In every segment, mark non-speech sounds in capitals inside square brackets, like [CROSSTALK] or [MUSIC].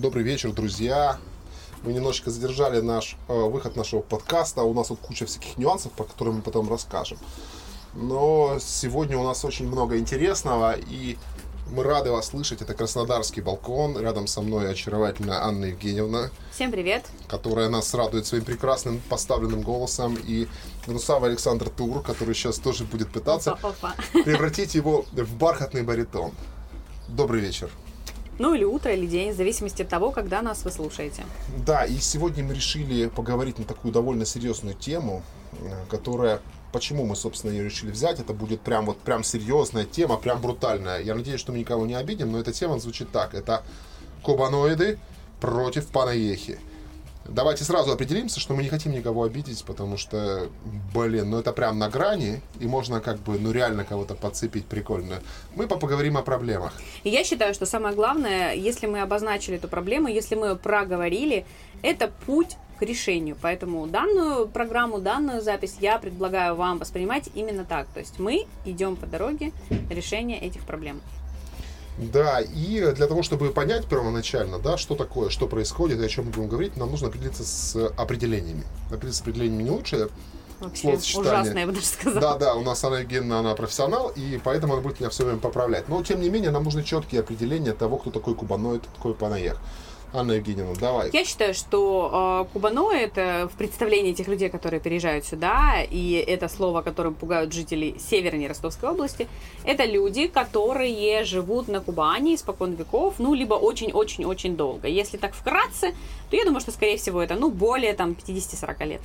Добрый вечер, друзья. Мы немножечко задержали наш э, выход нашего подкаста. У нас тут куча всяких нюансов, по которым мы потом расскажем. Но сегодня у нас очень много интересного, и мы рады вас слышать. Это Краснодарский балкон. Рядом со мной очаровательная Анна Евгеньевна. Всем привет. Которая нас радует своим прекрасным поставленным голосом. И Гнусава Александр Тур, который сейчас тоже будет пытаться Опа, опа. превратить его в бархатный баритон. Добрый вечер. Ну или утро, или день, в зависимости от того, когда нас вы слушаете. Да, и сегодня мы решили поговорить на такую довольно серьезную тему, э, которая Почему мы, собственно, ее решили взять? Это будет прям вот прям серьезная тема, прям брутальная. Я надеюсь, что мы никого не обидим, но эта тема звучит так. Это кубаноиды против панаехи. Давайте сразу определимся, что мы не хотим никого обидеть, потому что, блин, ну это прям на грани, и можно как бы, ну реально кого-то подцепить прикольно. Мы поговорим о проблемах. И я считаю, что самое главное, если мы обозначили эту проблему, если мы ее проговорили, это путь к решению. Поэтому данную программу, данную запись я предлагаю вам воспринимать именно так. То есть мы идем по дороге решения этих проблем. Да, и для того, чтобы понять первоначально, да, что такое, что происходит и о чем мы будем говорить, нам нужно определиться с определениями. Определиться с определениями не лучше, Вообще ужасно, я бы даже сказала. Да, да, у нас Анна Евгеньевна, она профессионал, и поэтому она будет меня все время поправлять. Но, тем не менее, нам нужны четкие определения того, кто такой кубаноид, кто такой панаех. Анна Евгеньевна, давай. Я считаю, что э, Кубано это в представлении тех людей, которые переезжают сюда, и это слово, которым пугают жители северной Ростовской области, это люди, которые живут на Кубани испокон веков, ну, либо очень-очень-очень долго. Если так вкратце, то я думаю, что, скорее всего, это, ну, более, там, 50-40 лет.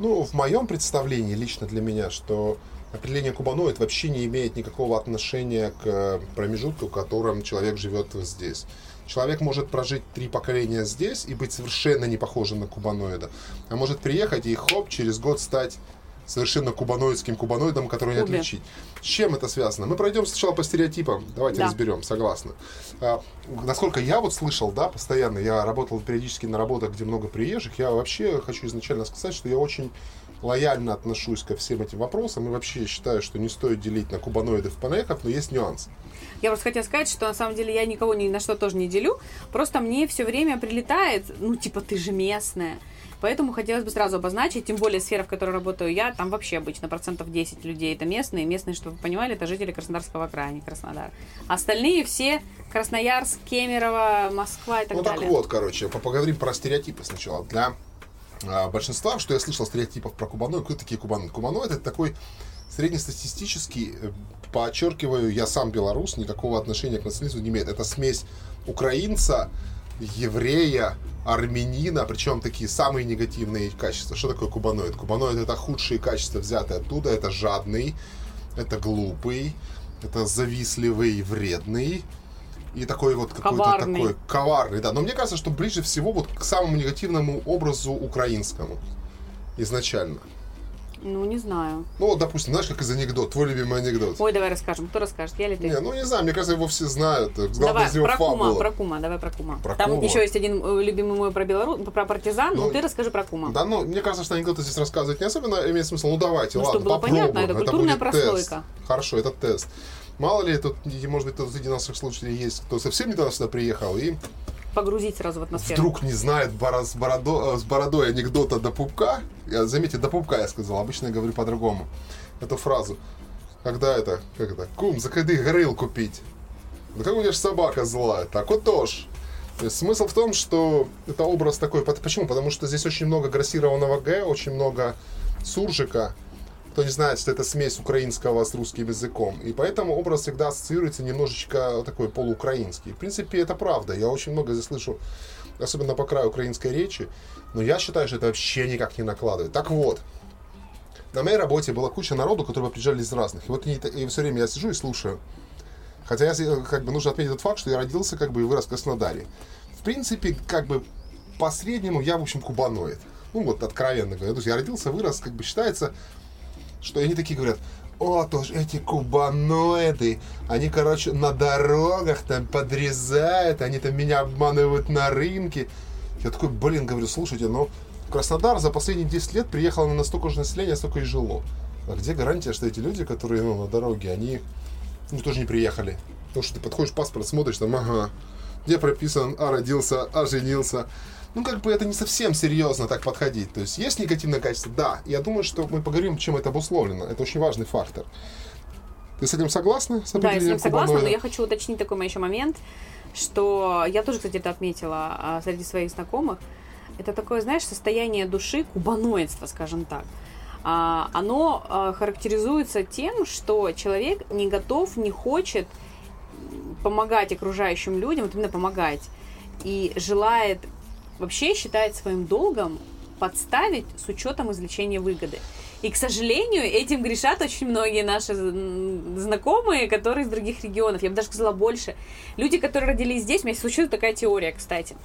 Ну, в моем представлении, лично для меня, что определение кубаноид вообще не имеет никакого отношения к промежутку, в котором человек живет здесь. Человек может прожить три поколения здесь и быть совершенно не похожим на кубаноида. А может приехать и хоп, через год стать совершенно кубаноидским кубаноидом, который не отличить. С чем это связано? Мы пройдем сначала по стереотипам. Давайте да. разберем, согласна. А, насколько я вот слышал, да, постоянно, я работал периодически на работах, где много приезжих, я вообще хочу изначально сказать, что я очень лояльно отношусь ко всем этим вопросам и вообще считаю, что не стоит делить на кубаноидов и панеков, но есть нюанс. Я просто хотела сказать, что на самом деле я никого ни на что тоже не делю, просто мне все время прилетает, ну, типа, ты же местная. Поэтому хотелось бы сразу обозначить, тем более сфера, в которой работаю я, там вообще обычно процентов 10 людей это местные. Местные, чтобы вы понимали, это жители Краснодарского края, а не Краснодара. Остальные все Красноярск, Кемерово, Москва и так ну, далее. Ну так вот, короче, поговорим про стереотипы сначала. Для а, большинства, что я слышал стереотипов про кубаноид, кто такие кубаноид? Кубаноид это такой среднестатистический, э, подчеркиваю, я сам белорус, никакого отношения к национализму не имеет. Это смесь украинца, еврея, армянина, причем такие самые негативные качества. Что такое кубаноид? Кубаноид это худшие качества, взятые оттуда. Это жадный, это глупый, это завистливый, вредный, и такой вот какой-то такой коварный, да. Но мне кажется, что ближе всего вот к самому негативному образу украинскому изначально. Ну, не знаю. Ну, вот, допустим, знаешь, как из анекдот, твой любимый анекдот. Ой, давай расскажем. Кто расскажет, я или ты? Не, ну не знаю, мне кажется, его все знают. Главное, давай, про Кума, про Кума, давай про Кума. Про Там Кума. еще есть один э, любимый мой про Беларусь, про партизан, ну, ну ты расскажи про Кума. Да, ну, мне кажется, что анекдоты здесь рассказывать не особенно имеет смысл. Ну, давайте, ну, ладно, чтобы было попробуем. понятно, это культурная это прослойка. Тест. Хорошо, это тест. Мало ли, тут, может быть, тут среди наших слушателей есть, кто совсем недавно сюда приехал и погрузить сразу в атмосферу. Вдруг не знает с, бородо, с бородой анекдота до пупка. Я, заметьте, до пупка я сказал. Обычно я говорю по-другому. Эту фразу. Когда это, как это, кум, заходи горыл купить. Да как у тебя же собака злая? Так вот тоже. То есть смысл в том, что это образ такой. Почему? Потому что здесь очень много грассированного Г, очень много суржика, кто не знает, что это смесь украинского с русским языком. И поэтому образ всегда ассоциируется немножечко такой полуукраинский. В принципе, это правда. Я очень много здесь слышу, особенно по краю украинской речи. Но я считаю, что это вообще никак не накладывает. Так вот, на моей работе была куча народу, которые приезжали из разных. И вот и, и все время я сижу и слушаю. Хотя я, как бы нужно отметить тот факт, что я родился как бы и вырос в Краснодаре. В принципе, как бы по среднему я, в общем, кубаноид. Ну вот, откровенно говоря. То есть я родился, вырос, как бы считается, что они такие говорят, о, тоже эти кубаноиды, они, короче, на дорогах там подрезают, они там меня обманывают на рынке. Я такой, блин, говорю, слушайте, но Краснодар за последние 10 лет приехало на настолько же население, столько и жило. А где гарантия, что эти люди, которые ну, на дороге, они ну, тоже не приехали? Потому что ты подходишь, паспорт смотришь, там, ага, где прописан «а родился», «а женился». Ну, как бы это не совсем серьезно так подходить. То есть есть негативное качество? Да. Я думаю, что мы поговорим, чем это обусловлено. Это очень важный фактор. Ты с этим согласна? С Да, я с ним согласна, но я хочу уточнить такой еще момент, что я тоже, кстати, это отметила а, среди своих знакомых. Это такое, знаешь, состояние души, кубаноидство, скажем так. А, оно а, характеризуется тем, что человек не готов, не хочет помогать окружающим людям, вот именно помогать, и желает, вообще считает своим долгом подставить с учетом извлечения выгоды. И, к сожалению, этим грешат очень многие наши знакомые, которые из других регионов. Я бы даже сказала больше. Люди, которые родились здесь, у меня случилась такая теория, кстати.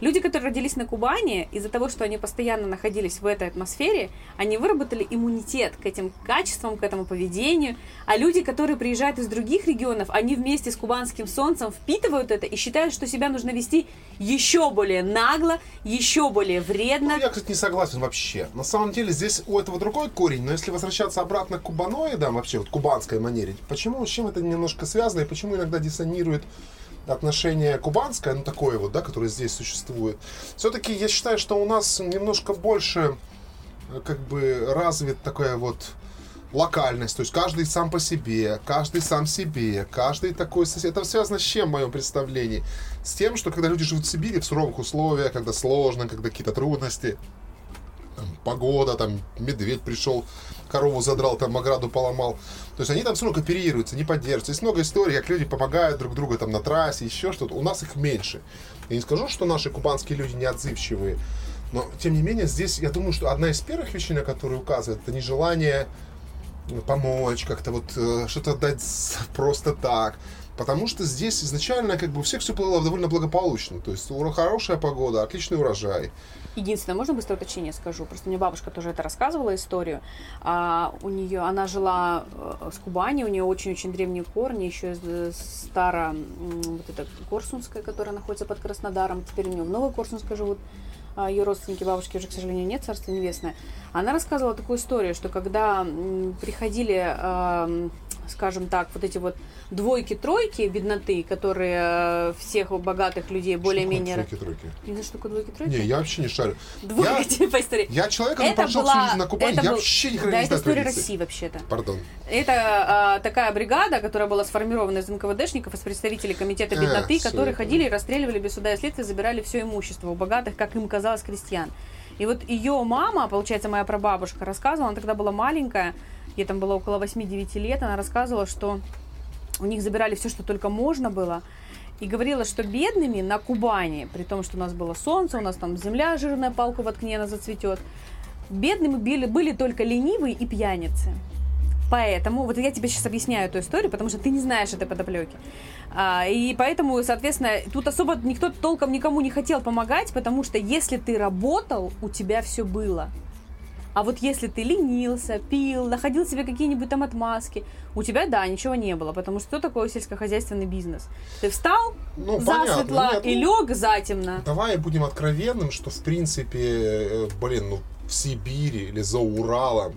Люди, которые родились на Кубани, из-за того, что они постоянно находились в этой атмосфере, они выработали иммунитет к этим качествам, к этому поведению. А люди, которые приезжают из других регионов, они вместе с кубанским солнцем впитывают это и считают, что себя нужно вести еще более нагло, еще более вредно. Ну, я, кстати, не согласен вообще. На самом деле здесь у этого другой корень, но если возвращаться обратно к кубаноидам, вообще вот кубанской манере, почему, с чем это немножко связано и почему иногда диссонирует отношение кубанское, ну такое вот, да, которое здесь существует. Все-таки я считаю, что у нас немножко больше э, как бы развит такая вот локальность, то есть каждый сам по себе, каждый сам себе, каждый такой сосед. Это связано с чем в моем представлении? С тем, что когда люди живут в Сибири в суровых условиях, когда сложно, когда какие-то трудности, там, погода, там, медведь пришел, корову задрал, там, ограду поломал. То есть они там все равно кооперируются, не поддерживаются. Есть много историй, как люди помогают друг другу там на трассе, еще что-то. У нас их меньше. Я не скажу, что наши кубанские люди не отзывчивые, но, тем не менее, здесь, я думаю, что одна из первых вещей, на которые указывает, это нежелание помочь, как-то вот э, что-то дать просто так. Потому что здесь изначально как бы у всех все было довольно благополучно. То есть хорошая погода, отличный урожай. Единственное, можно быстро уточнение скажу? Просто мне бабушка тоже это рассказывала историю. А, у нее, она жила э, с Кубани, у нее очень-очень древние корни, еще старо, вот это Корсунская, которая находится под Краснодаром. Теперь у нее в Новой Корсунской живут а, ее родственники, бабушки уже, к сожалению, нет, царство небесное. Она рассказывала такую историю, что когда приходили, скажем так, вот эти вот двойки-тройки бедноты, которые э, всех богатых людей более-менее... Тройки-тройки? Не что такое двойки-тройки? Не, я вообще не шарю. Двойка Я- [LAUGHS] типа истории. Я человек, который прожил была- всю жизнь на Кубани, это я был- вообще ни хрена Да, не это история традиций. России вообще-то. Пардон. Это а, такая бригада, которая была сформирована из НКВДшников, из представителей комитета Э, бедноты, всё которые ходили и расстреливали без суда и следствия, забирали все имущество у богатых, как им казалось, крестьян. И вот ее мама, получается, моя прабабушка, рассказывала, она тогда была маленькая, ей там было около 8-9 лет, она рассказывала, что у них забирали все, что только можно было. И говорила, что бедными на Кубани, при том, что у нас было солнце, у нас там земля жирная, палку воткни, она зацветет, бедными были, были только ленивые и пьяницы. Поэтому, вот я тебе сейчас объясняю эту историю, потому что ты не знаешь этой подоплеки. А, и поэтому, соответственно, тут особо никто толком никому не хотел помогать, потому что если ты работал, у тебя все было. А вот если ты ленился, пил, находил себе какие-нибудь там отмазки, у тебя, да, ничего не было, потому что что такое сельскохозяйственный бизнес? Ты встал Ну, понятно, засветло нет, и ну, лег затемно. Давай будем откровенным, что в принципе, э, блин, ну в Сибири или за Уралом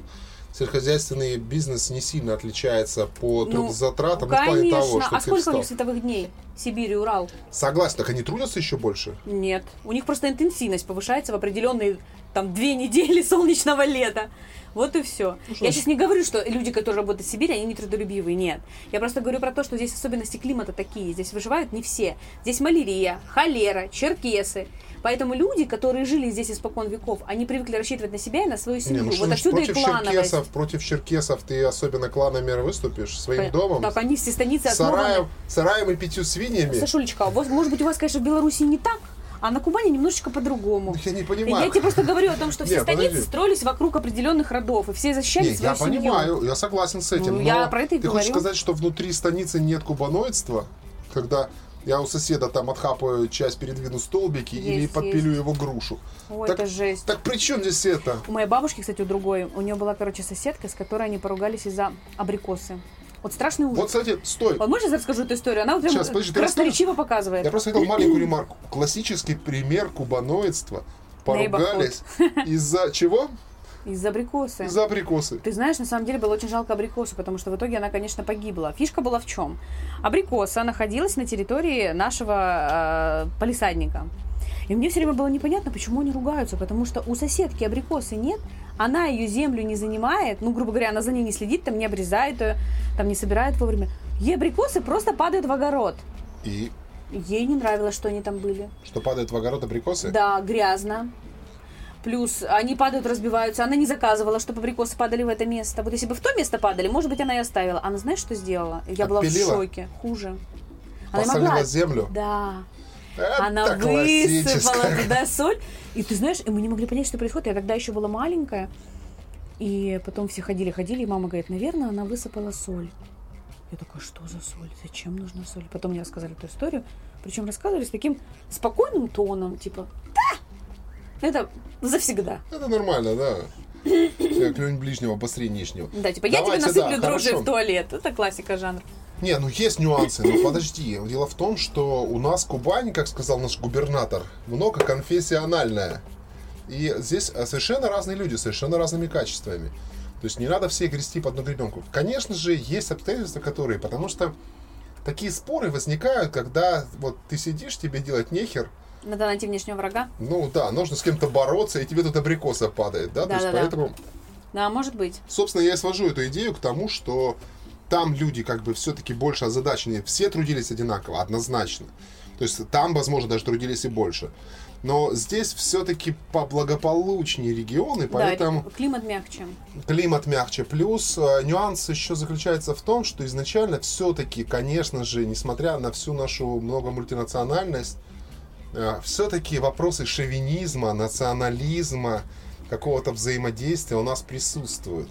сельскохозяйственный бизнес не сильно отличается по Ну, трудозатратам, ну, в плане конечно. того, что а сколько у встал. них световых дней? Сибирь и Урал? Согласен, так они трудятся еще больше? Нет. У них просто интенсивность повышается в определенные там две недели [LAUGHS] солнечного лета. Вот и все. что Я сейчас не говорю, что люди, которые работают в Сибири, они не трудолюбивые. Нет. Я просто говорю про то, что здесь особенности климата такие. Здесь выживают не все. Здесь малярия, холера, черкесы. Поэтому люди, которые жили здесь испокон веков, они привыкли рассчитывать на себя и на свою Не, семью. ну что вот отсюда и против клановость. черкесов, против черкесов ты особенно кланами выступишь своим Пон- домом, Так они все станицы основаны. сараем, сараем и пятью свиньями. Сашулечка, вот, может быть, у вас, конечно, в Беларуси не так, а на Кубани немножечко по-другому. Я не Я понимаю. тебе просто говорю о том, что [LAUGHS] все Не, станицы подожди. строились вокруг определенных родов, и все защищали Не, свою я семью. понимаю, я согласен с этим. Ну, я про это и ты хочешь говорю. сказать, что внутри станицы нет кубаноидства, когда я у соседа там отхапаю часть, передвину столбики или Есть, подпилю его грушу. Ой, так, это жесть. так при чем здесь это? У моей бабушки, кстати, у другой, у нее была, короче, соседка, с которой они поругались из-за абрикосы. Вот страшный ужас. Вот, кстати, стой. Вот можешь я расскажу эту историю? Она вот прям Сейчас, подожди, красноречиво показывает. Я просто хотел маленькую ремарку. Классический пример кубаноидства. Поругались [LAUGHS] из-за чего? Из-за абрикосы. Из-за абрикосы. Ты знаешь, на самом деле было очень жалко абрикосу, потому что в итоге она, конечно, погибла. Фишка была в чем? Абрикоса находилась на территории нашего э, полисадника. И мне все время было непонятно, почему они ругаются, потому что у соседки абрикосы нет, она ее землю не занимает, ну, грубо говоря, она за ней не следит, там не обрезает ее, там не собирает вовремя. Ей абрикосы просто падают в огород. И Ей не нравилось, что они там были. что падает в огород абрикосы? Да, грязно. Плюс они падают, разбиваются. Она не заказывала, чтобы абрикосы падали в это место. Вот если бы в то место падали, может быть, она и оставила. Она знаешь, что сделала? Я была в Отпилила? шоке. Хуже. Она Посолила могла. землю? Да. Это Она высыпала туда соль. И ты знаешь, и мы не могли понять, что происходит. Я тогда еще была маленькая. И потом все ходили-ходили, и мама говорит, наверное, она высыпала соль. Я такая, что за соль? Зачем нужна соль? Потом мне рассказали эту историю. Причем рассказывали с таким спокойным тоном, типа, да, это завсегда. Это нормально, да. Клюнь ближнего, нижнего. Да, типа, я тебе насыплю да, дрожжи в туалет. Это классика жанра. Не, ну есть нюансы, но подожди. Дело в том, что у нас Кубань, как сказал наш губернатор, много конфессиональная. И здесь э, совершенно разные люди, совершенно разными качествами. То есть не надо все грести под одну гребенку. Конечно же, есть обстоятельства, которые, потому что такие споры возникают, когда вот ты сидишь, тебе делать нехер, Надо найти внешнего врага. ну да, нужно с кем-то бороться, и тебе тут абрикоса падает, да? То есть Да-да-да. поэтому Да, может быть. Собственно, я и свожу эту идею к тому, что там люди как бы все-таки больше озадачены. Все трудились одинаково, однозначно. То есть там, возможно, даже трудились и больше. Но здесь все-таки поблагополучнее регионы, поэтому Да, климат мягче. климат мягче. Плюс э, нюанс еще заключается в том, что изначально все-таки, конечно же, несмотря на всю нашу многомультинациональность, все-таки вопросы шовинизма, национализма, какого-то взаимодействия у нас присутствуют.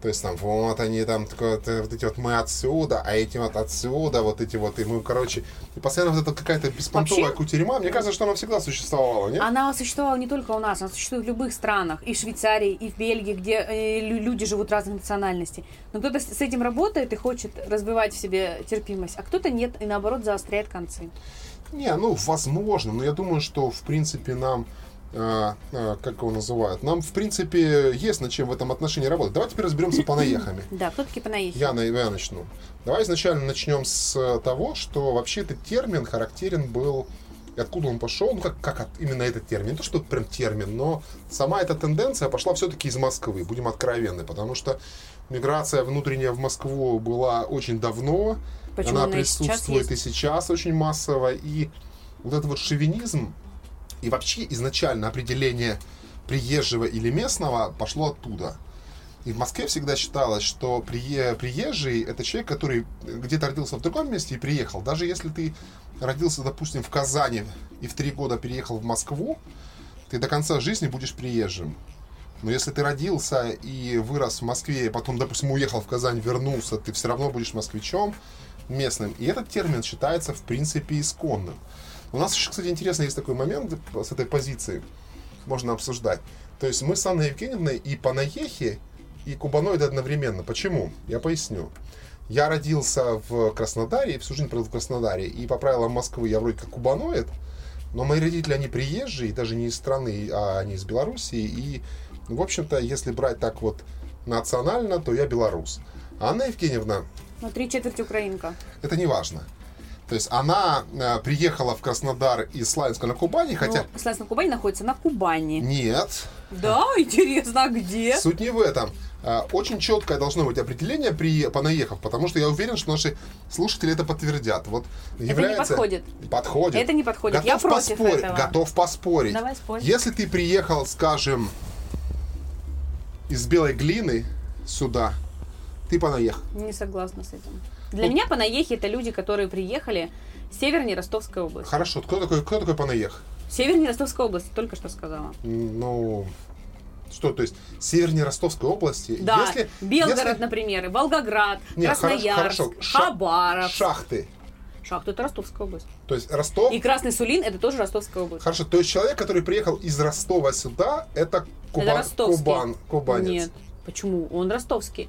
То есть там вот они там такое, вот, эти вот мы отсюда, а эти вот отсюда, вот эти вот и мы, короче, и постоянно вот эта какая-то беспонтовая Вообще- кутерьма. Мне кажется, что она всегда существовала, нет? Она существовала не только у нас, она существует в любых странах. И в Швейцарии, и в Бельгии, где э, лю- люди живут разных национальностей. Но кто-то с этим работает и хочет развивать в себе терпимость, а кто-то нет, и наоборот заостряет концы. Не, ну, возможно, но я думаю, что, в принципе, нам, э, э, как его называют, нам, в принципе, есть над чем в этом отношении работать. Давайте теперь разберемся по наехами. [LAUGHS] Да, кто такие понаехи? Я, я начну. Давай изначально начнем с того, что вообще этот термин характерен был, и откуда он пошел, ну как, как именно этот термин, не то что прям термин, но сама эта тенденция пошла все-таки из Москвы, будем откровенны, потому что миграция внутренняя в Москву была очень давно, Почему она она и сейчас присутствует и сейчас очень массово, и вот этот вот шовинизм, и вообще изначально определение приезжего или местного пошло оттуда. И в Москве всегда считалось, что прие- приезжий это человек, который где-то родился в другом месте и приехал. Даже если ты родился, допустим, в Казани и в три года переехал в Москву, ты до конца жизни будешь приезжим. Но если ты родился и вырос в Москве, и потом, допустим, уехал в Казань, вернулся, ты все равно будешь москвичом местным. И этот термин считается, в принципе, исконным. У нас еще, кстати, интересно, есть такой момент с этой позиции, можно обсуждать. То есть мы с Анной Евгеньевной и панаехи, и кубаноиды одновременно. Почему? Я поясню. Я родился в Краснодаре, всю жизнь провел в Краснодаре, и по правилам Москвы я вроде как кубаноид, но мои родители, они приезжие, даже не из страны, а они из Белоруссии, и, в общем-то, если брать так вот национально, то я белорус. А Анна Евгеньевна, Ну, три четверти украинка. это не важно. То есть она э, приехала в Краснодар из Славянска на Кубани, хотя... Ну, Славянск на Кубани находится на Кубани. Нет, Да, [LAUGHS] интересно, а где? суть не в этом. А, Очень четкое должно быть определение при понаехав, потому что я уверен, что наши слушатели это подтвердят. Вот является... подходит. Подходит. Это не подходит. Готов Я против поспорить. этого. Готов поспорить. Давай спорь. Если ты приехал, скажем, из белой глины сюда, ты понаехал. Не согласна с этим. Для Ну- меня понаехи это люди, которые приехали севернее Ростовской области. Хорошо, кто такой, кто такой понаех? Севернее Ростовской области, только что сказала. Ну, что, то есть севернее Ростовской области? Да, если, Белгород, если- например, Волгоград, Не, хорошо- Красноярск, хорошо, ша- Хабаров. Шахты. Шахта это Ростовская область. То есть Ростов... И Красный Сулин это тоже Ростовская область. Хорошо, то есть человек, который приехал из Ростова сюда, это, Куба... Это ростовский. Кубан, кубанец. Нет. Почему? Он ростовский.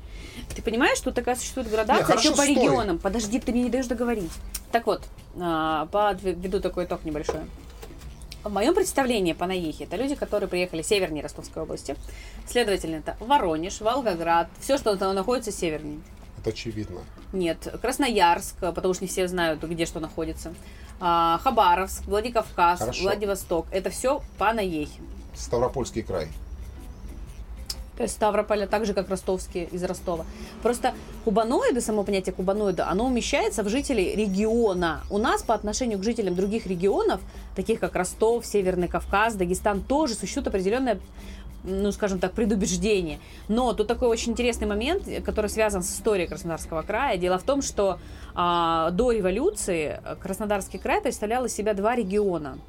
Ты понимаешь, что такая существует градация Не, хорошо, еще по стой. регионам? Подожди, ты мне не даешь договорить. Так вот, а, подведу такой итог небольшой. В моем представлении панаехи это люди, которые приехали севернее Ростовской области. Следовательно, это Воронеж, Волгоград, все, что там находится севернее. Это очевидно. Нет, Красноярск, потому что не все знают, где что находится. А, Хабаровск, Владикавказ, Хорошо. Владивосток. Это все панаехи. Ставропольский край. То есть Ставрополь, а так же, как ростовские из Ростова. Просто кубаноиды, само понятие кубаноида, оно умещается в жителей региона. У нас по отношению к жителям других регионов, таких как Ростов, Северный Кавказ, Дагестан, тоже существует определенное ну, скажем так, предубеждение. Но тут такой очень интересный момент, который связан с историей Краснодарского края. Дело в том, что а, до революции Краснодарский край представлял из себя два региона.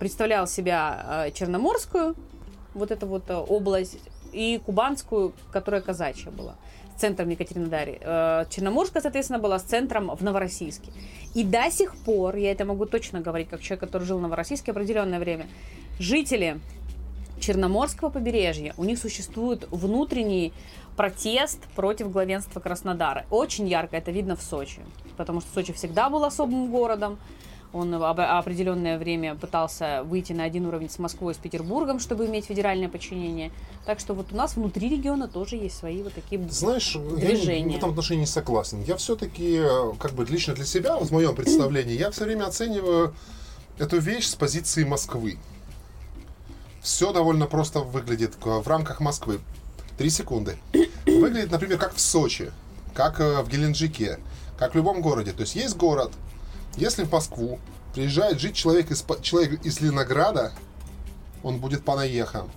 Представлял себя а, Черноморскую, вот эту вот а, область, и Кубанскую, которая казачья была с центром в Екатеринодаре. Э, Черноморская, соответственно, была с центром в Новороссийске. И до сих пор, я это могу точно говорить, как человек, который жил в Новороссийске определенное время, жители Черноморского побережья, у них существует внутренний протест против главенства Краснодара. Очень ярко это видно в Сочи, потому что Сочи всегда был особым городом. Он определенное время пытался выйти на один уровень с Москвой, с Петербургом, чтобы иметь федеральное подчинение. Так что вот у нас внутри региона тоже есть свои вот такие... Знаешь, я не- Движение. в этом отношении не согласен. Я все-таки, как бы лично для себя, вот в моем представлении, я все время оцениваю эту вещь с позиции Москвы. Все довольно просто выглядит в рамках Москвы. Три секунды. Выглядит, например, как в Сочи, как э, в Геленджике, как в любом городе. То есть есть город, если в Москву приезжает жить человек из, человек из Ленограда, он будет панаехом.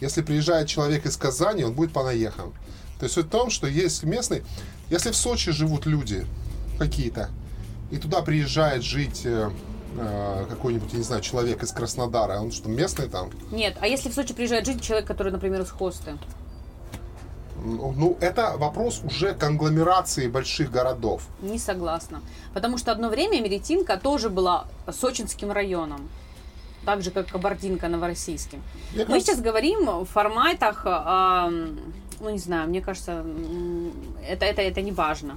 Если приезжает человек из Казани, он будет панаехом. То есть суть в том, что есть местный... Если в Сочи живут люди какие-то, и туда приезжает жить э, э, какой-нибудь, я не знаю, человек из Краснодара, он что, местный там? Нет, а если в Сочи приезжает жить человек, который, например, из Хосты? Ну, это вопрос уже конгломерации больших городов. Не согласна. Потому что одно время Меретинка тоже была сочинским районом. Так же, как Кабардинка новороссийским. Мне Мы кажется- сейчас говорим в форматах, ам, ну не знаю, мне кажется, это, это, это не важно.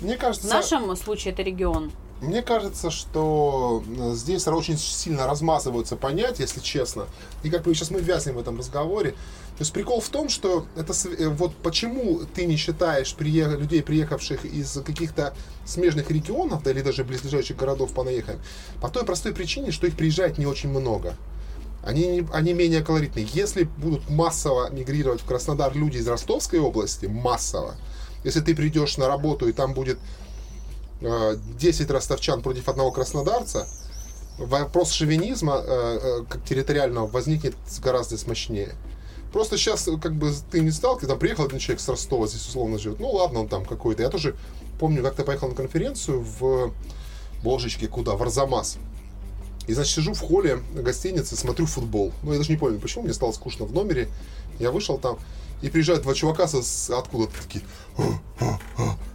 Мне В кажется, нашем случае это регион. Мне кажется, что э, здесь очень сильно размазываются понятия, если честно. И как бы сейчас мы вязнем в этом разговоре. То есть прикол в том, что это э, вот почему ты не считаешь прие- людей, приехавших из каких-то смежных регионов, да, или даже близлежащих городов понаехали, по той простой причине, что их приезжает не очень много. Они, они менее колоритные. Если будут массово мигрировать в Краснодар люди из Ростовской области, массово, если ты придешь на работу и там будет э, 10 ростовчан против одного краснодарца, вопрос шовинизма э, э, как территориального возникнет гораздо мощнее. Просто сейчас как бы ты не сталкиваешься, там приехал один человек с Ростова, здесь условно живет, ну ладно, он там какой-то. Я тоже помню, как-то поехал на конференцию в Божечке, куда, в Арзамас. И, значит, сижу в холле гостиницы, смотрю футбол. Ну, я даже не помню, почему, мне стало скучно в номере. Я вышел там, и приезжают два чувака со, с- откуда-то такие.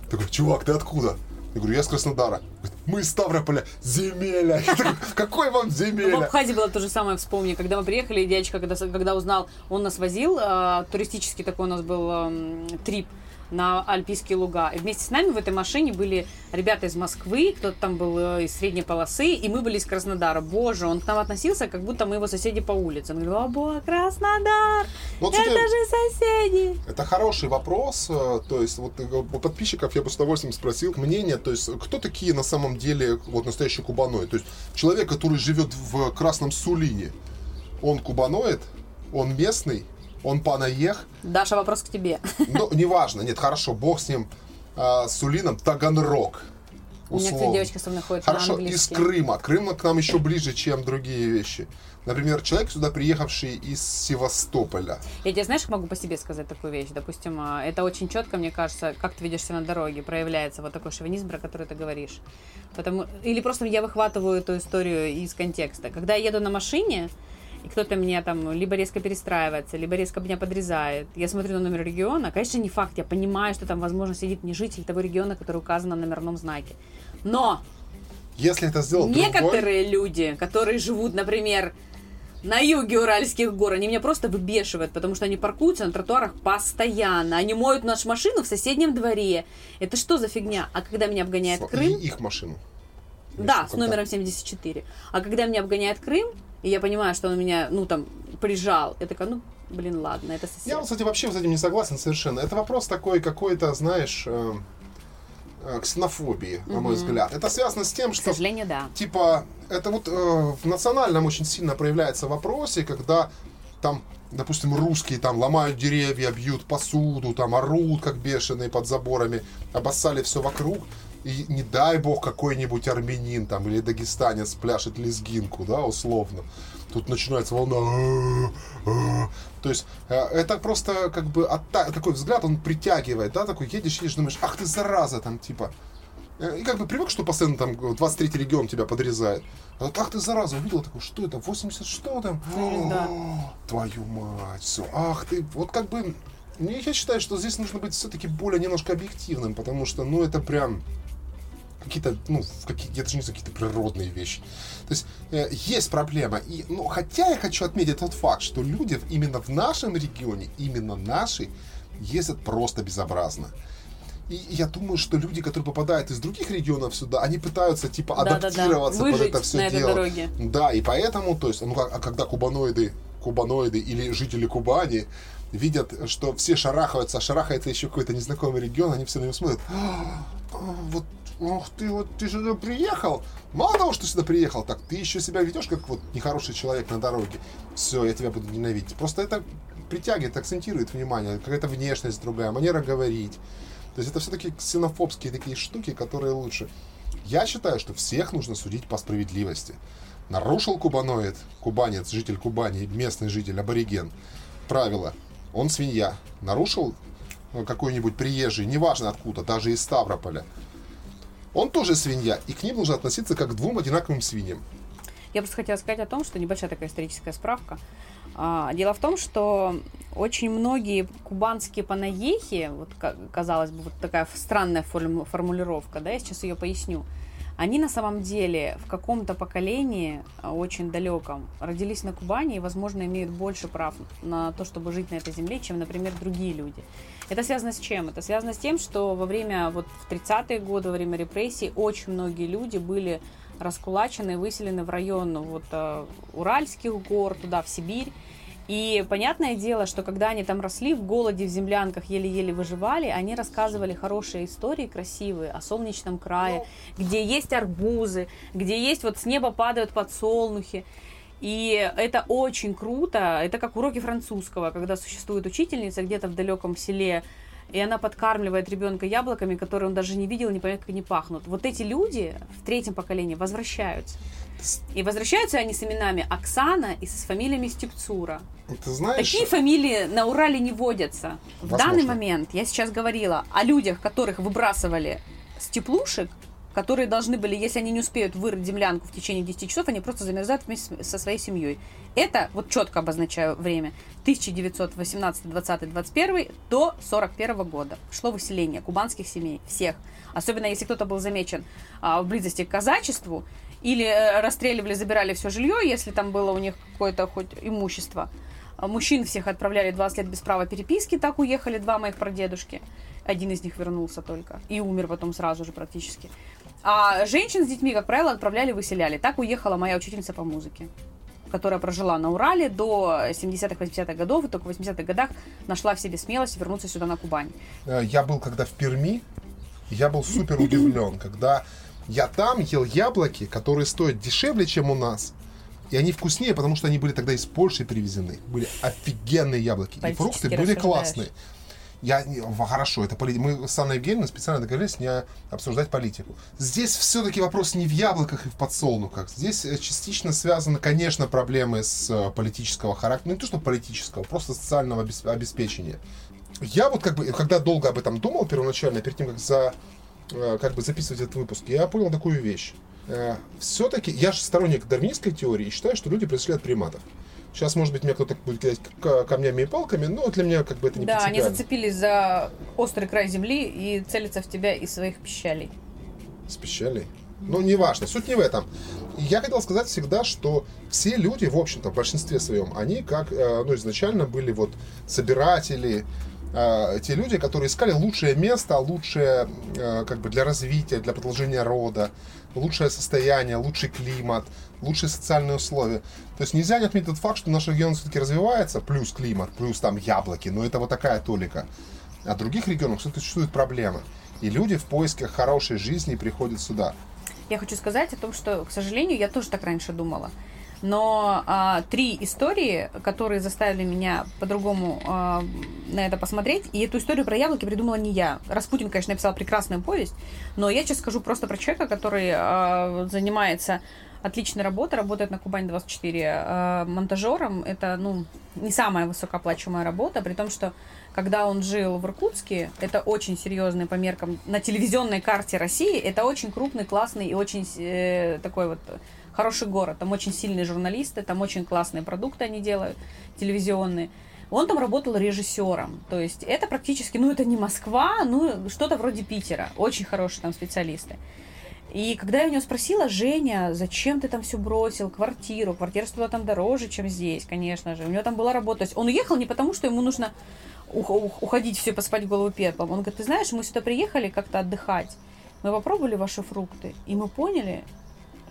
Такой, чувак, ты откуда? Я говорю, я с Краснодара. Говорит, Мы из Ставрополя. Земеля. Такой, какой вам В земеля? Абхазии было то же самое, вспомни, когда мы приехали, дядечка, когда, когда узнал, он нас возил, э, туристический такой у нас был трип на Альпийские луга. И вместе с нами в этой машине были ребята из Москвы, кто-то там был э, из средней полосы, и мы были из Краснодара. Боже, он к нам относился, как будто мы его соседи по улице. Он говорил, о, боже, Краснодар, Вот, это кстати, же соседи. Это хороший вопрос. э, То есть, вот э, у подписчиков я бы с удовольствием спросил мнение. То есть, кто такие на самом деле вот настоящий кубаноид? То есть, человек, который живет в Красном Сулине, он кубаноид, он местный, он панаех. Даша, вопрос к тебе. Ну, неважно, нет, хорошо, бог с ним, а, с Сулином, Таганрог. У меня, кстати, условно. девочка со мной ходит на Хорошо, из английский. Крыма. Крым к нам еще ближе, чем другие вещи. Например, человек сюда приехавший из Севастополя. Я тебе, знаешь, могу по себе сказать такую вещь. Допустим, а, это очень четко, мне кажется, как ты ведешь себя на дороге, проявляется вот такой шовинизм, про который ты говоришь. Потому... Или просто я выхватываю эту историю из контекста. Когда я еду на машине, и кто-то меня там либо резко перестраивается, либо резко меня подрезает. Я смотрю на номер региона. Конечно, не факт. Я понимаю, что там, возможно, сидит не житель того региона, который указан на номерном знаке. Но Если это сделал другой, Некоторые люди, которые живут, например, на юге Уральских гор, они меня просто выбешивают, потому что они паркуются на тротуарах постоянно. Они моют нашу машину в соседнем дворе. Это что за фигня? А когда меня обгоняет и Крым, их машину. да, с номером 74. А когда меня обгоняет Крым, и я понимаю, что он меня, ну, там, прижал, я такая, ну, блин, ладно, это сосед. Я, кстати, вообще с этим не согласен совершенно. Это вопрос такой какой-то, знаешь, э, э, ксенофобии, на мой взгляд. Это связано с тем, К что сожалению, да. типа, это вот э, в национальном очень сильно проявляется в вопросе, когда там, допустим, русские там ломают деревья, бьют посуду, там орут, как бешеные под заборами, обоссали все вокруг. И не дай бог какой-нибудь армянин там или дагестанец пляшет лезгинку, да, условно. Тут начинается волна. «А, а». То есть э, это просто как бы отта- такой взгляд, он притягивает, да, такой едешь, едешь, думаешь, ах ты зараза, там типа. Э, И как бы привык, что постоянно там 23 регион тебя подрезает. А ах ты зараза, увидел такой, что это, 80 что там? Да. Твою мать, все. Ах ты, вот как бы, ну, я считаю, что здесь нужно быть все-таки более немножко объективным, потому что, ну, это прям какие-то, ну, какие, я даже не знаю, какие-то природные вещи. То есть э, есть проблема. И, ну, хотя я хочу отметить тот факт, что люди именно в нашем регионе, именно наши, ездят просто безобразно. И я думаю, что люди, которые попадают из других регионов сюда, они пытаются типа адаптироваться под Выжить это все на дело. дороге. Да, и поэтому, то есть, ну как- а когда кубаноиды, кубаноиды или жители Кубани видят, что все шарахаются, а шарахается еще какой-то незнакомый регион, они все на него смотрят. «А, Вот, ох ты, вот ты сюда приехал. Мало того, что сюда приехал, так ты еще себя ведешь как вот нехороший человек на дороге. Все, я тебя буду ненавидеть. Просто это притягивает, акцентирует внимание, какая-то внешность другая, манера говорить. То есть это все-таки ксенофобские такие штуки, которые лучше. Я считаю, что всех нужно судить по справедливости. Нарушил кубаноид, кубанец, житель Кубани, местный житель, абориген, правило, он свинья. Нарушил э, какой-нибудь приезжий, неважно откуда, даже из Ставрополя, он тоже свинья, и к ним нужно относиться как к двум одинаковым свиньям. Я просто хотела сказать о том, что небольшая такая историческая справка. А, Дело в том, что очень многие кубанские панаехи, вот ка- казалось бы, вот такая странная форму- формулировка, да, я сейчас ее поясню. Они на самом деле в каком-то поколении, а, очень далеком, родились на Кубани и, возможно, имеют больше прав на то, чтобы жить на этой земле, чем, например, другие люди. Это связано с чем? Это связано с тем, что во время, вот в 30-е годы, во время репрессий, очень многие люди были раскулачены выселены в район вот, э, Уральских гор, туда, в Сибирь. И понятное дело, что когда они там росли, в голоде, в землянках еле-еле выживали, они рассказывали хорошие истории, красивые, о солнечном крае, где есть арбузы, где есть вот с неба падают подсолнухи. И это очень круто. Это как уроки французского, когда существует учительница где-то в далеком селе, и она подкармливает ребенка яблоками, которые он даже не видел, не понимает, как они пахнут. Вот эти люди в третьем поколении возвращаются. И возвращаются они с именами Оксана и с фамилиями Степцура. Ты знаешь, Такие фамилии на Урале не водятся. В Возможно. данный момент я сейчас говорила о людях, которых выбрасывали с теплушек, которые должны были, если они не успеют вырыть землянку в течение 10 часов, они просто замерзают вместе со своей семьей. Это, вот четко обозначаю время, 1918, 20, 21 до 41 года. Шло выселение кубанских семей, всех. Особенно если кто-то был замечен а, в близости к казачеству, или э, расстреливали, забирали все жилье, если там было у них какое-то хоть имущество. А Мужчин всех отправляли 20 лет без права переписки, так уехали два моих прадедушки. Один из них вернулся только и умер потом сразу же практически. А женщин с детьми, как правило, отправляли, выселяли. Так уехала моя учительница по музыке, которая прожила на Урале до 70-х, 80-х годов, и только в 80-х годах нашла в себе смелость вернуться сюда на Кубань. Э, я был когда в Перми, я был супер удивлен, когда я там ел яблоки, которые стоят дешевле, чем у нас. И они вкуснее, потому что они были тогда из Польши привезены. Были офигенные яблоки. И фрукты были рассуждаешь. классные. Я, хорошо, это поли- мы с Анной Евгеньевной специально договорились не обсуждать политику. Здесь все-таки вопрос не в яблоках и в подсолнухах. Здесь э, частично связаны, конечно, проблемы с э, политического характера. Ну, не то, что политического, просто социального обес- обеспечения. Я вот как бы, когда долго об этом думал первоначально, перед тем, как, за, э, как бы записывать этот выпуск, я понял такую вещь. Все-таки, я же сторонник дарвинистской теории и считаю, что люди произошли от приматов. Сейчас, может быть, меня кто-то будет кидать камнями и палками, но для меня как бы это не Да, они зацепились за острый край земли и целятся в тебя из своих пищалей. С пищалей. Ну, неважно, суть не в этом. Я хотел сказать всегда, что все люди, в общем-то, в большинстве своем, они как, э, ну, изначально были вот собиратели, э, те люди, которые искали лучшее место, лучшее э, как бы для развития, для продолжения рода, лучшее состояние, лучший климат, лучшие социальные условия. То есть нельзя не отметить тот факт, что наш регион все-таки развивается, плюс климат, плюс там яблоки, но это вот такая толика. А в других регионах все-таки существуют проблемы. И люди в поисках хорошей жизни приходят сюда. Я хочу сказать о том, что, к сожалению, я тоже так раньше думала. Но а, три истории, которые заставили меня по-другому а, на это посмотреть, и эту историю про яблоки придумала не я. Распутин, конечно, написал прекрасную повесть, но я сейчас скажу просто про человека, который а, занимается отличной работой, работает на Кубань 24 а, монтажером. Это, ну, не самая высокооплачиваемая работа, при том, что когда он жил в Иркутске, это очень серьезный по меркам на телевизионной карте России, это очень крупный, классный и очень э, такой вот хороший город. Там очень сильные журналисты, там очень классные продукты они делают, телевизионные. Он там работал режиссером. То есть это практически, ну это не Москва, ну что-то вроде Питера. Очень хорошие там специалисты. И когда я у него спросила, Женя, зачем ты там все бросил, квартиру, квартира стоила там дороже, чем здесь, конечно же. У него там была работа. То есть он уехал не потому, что ему нужно уходить все поспать голову пеплом. Он говорит, ты знаешь, мы сюда приехали как-то отдыхать. Мы попробовали ваши фрукты, и мы поняли,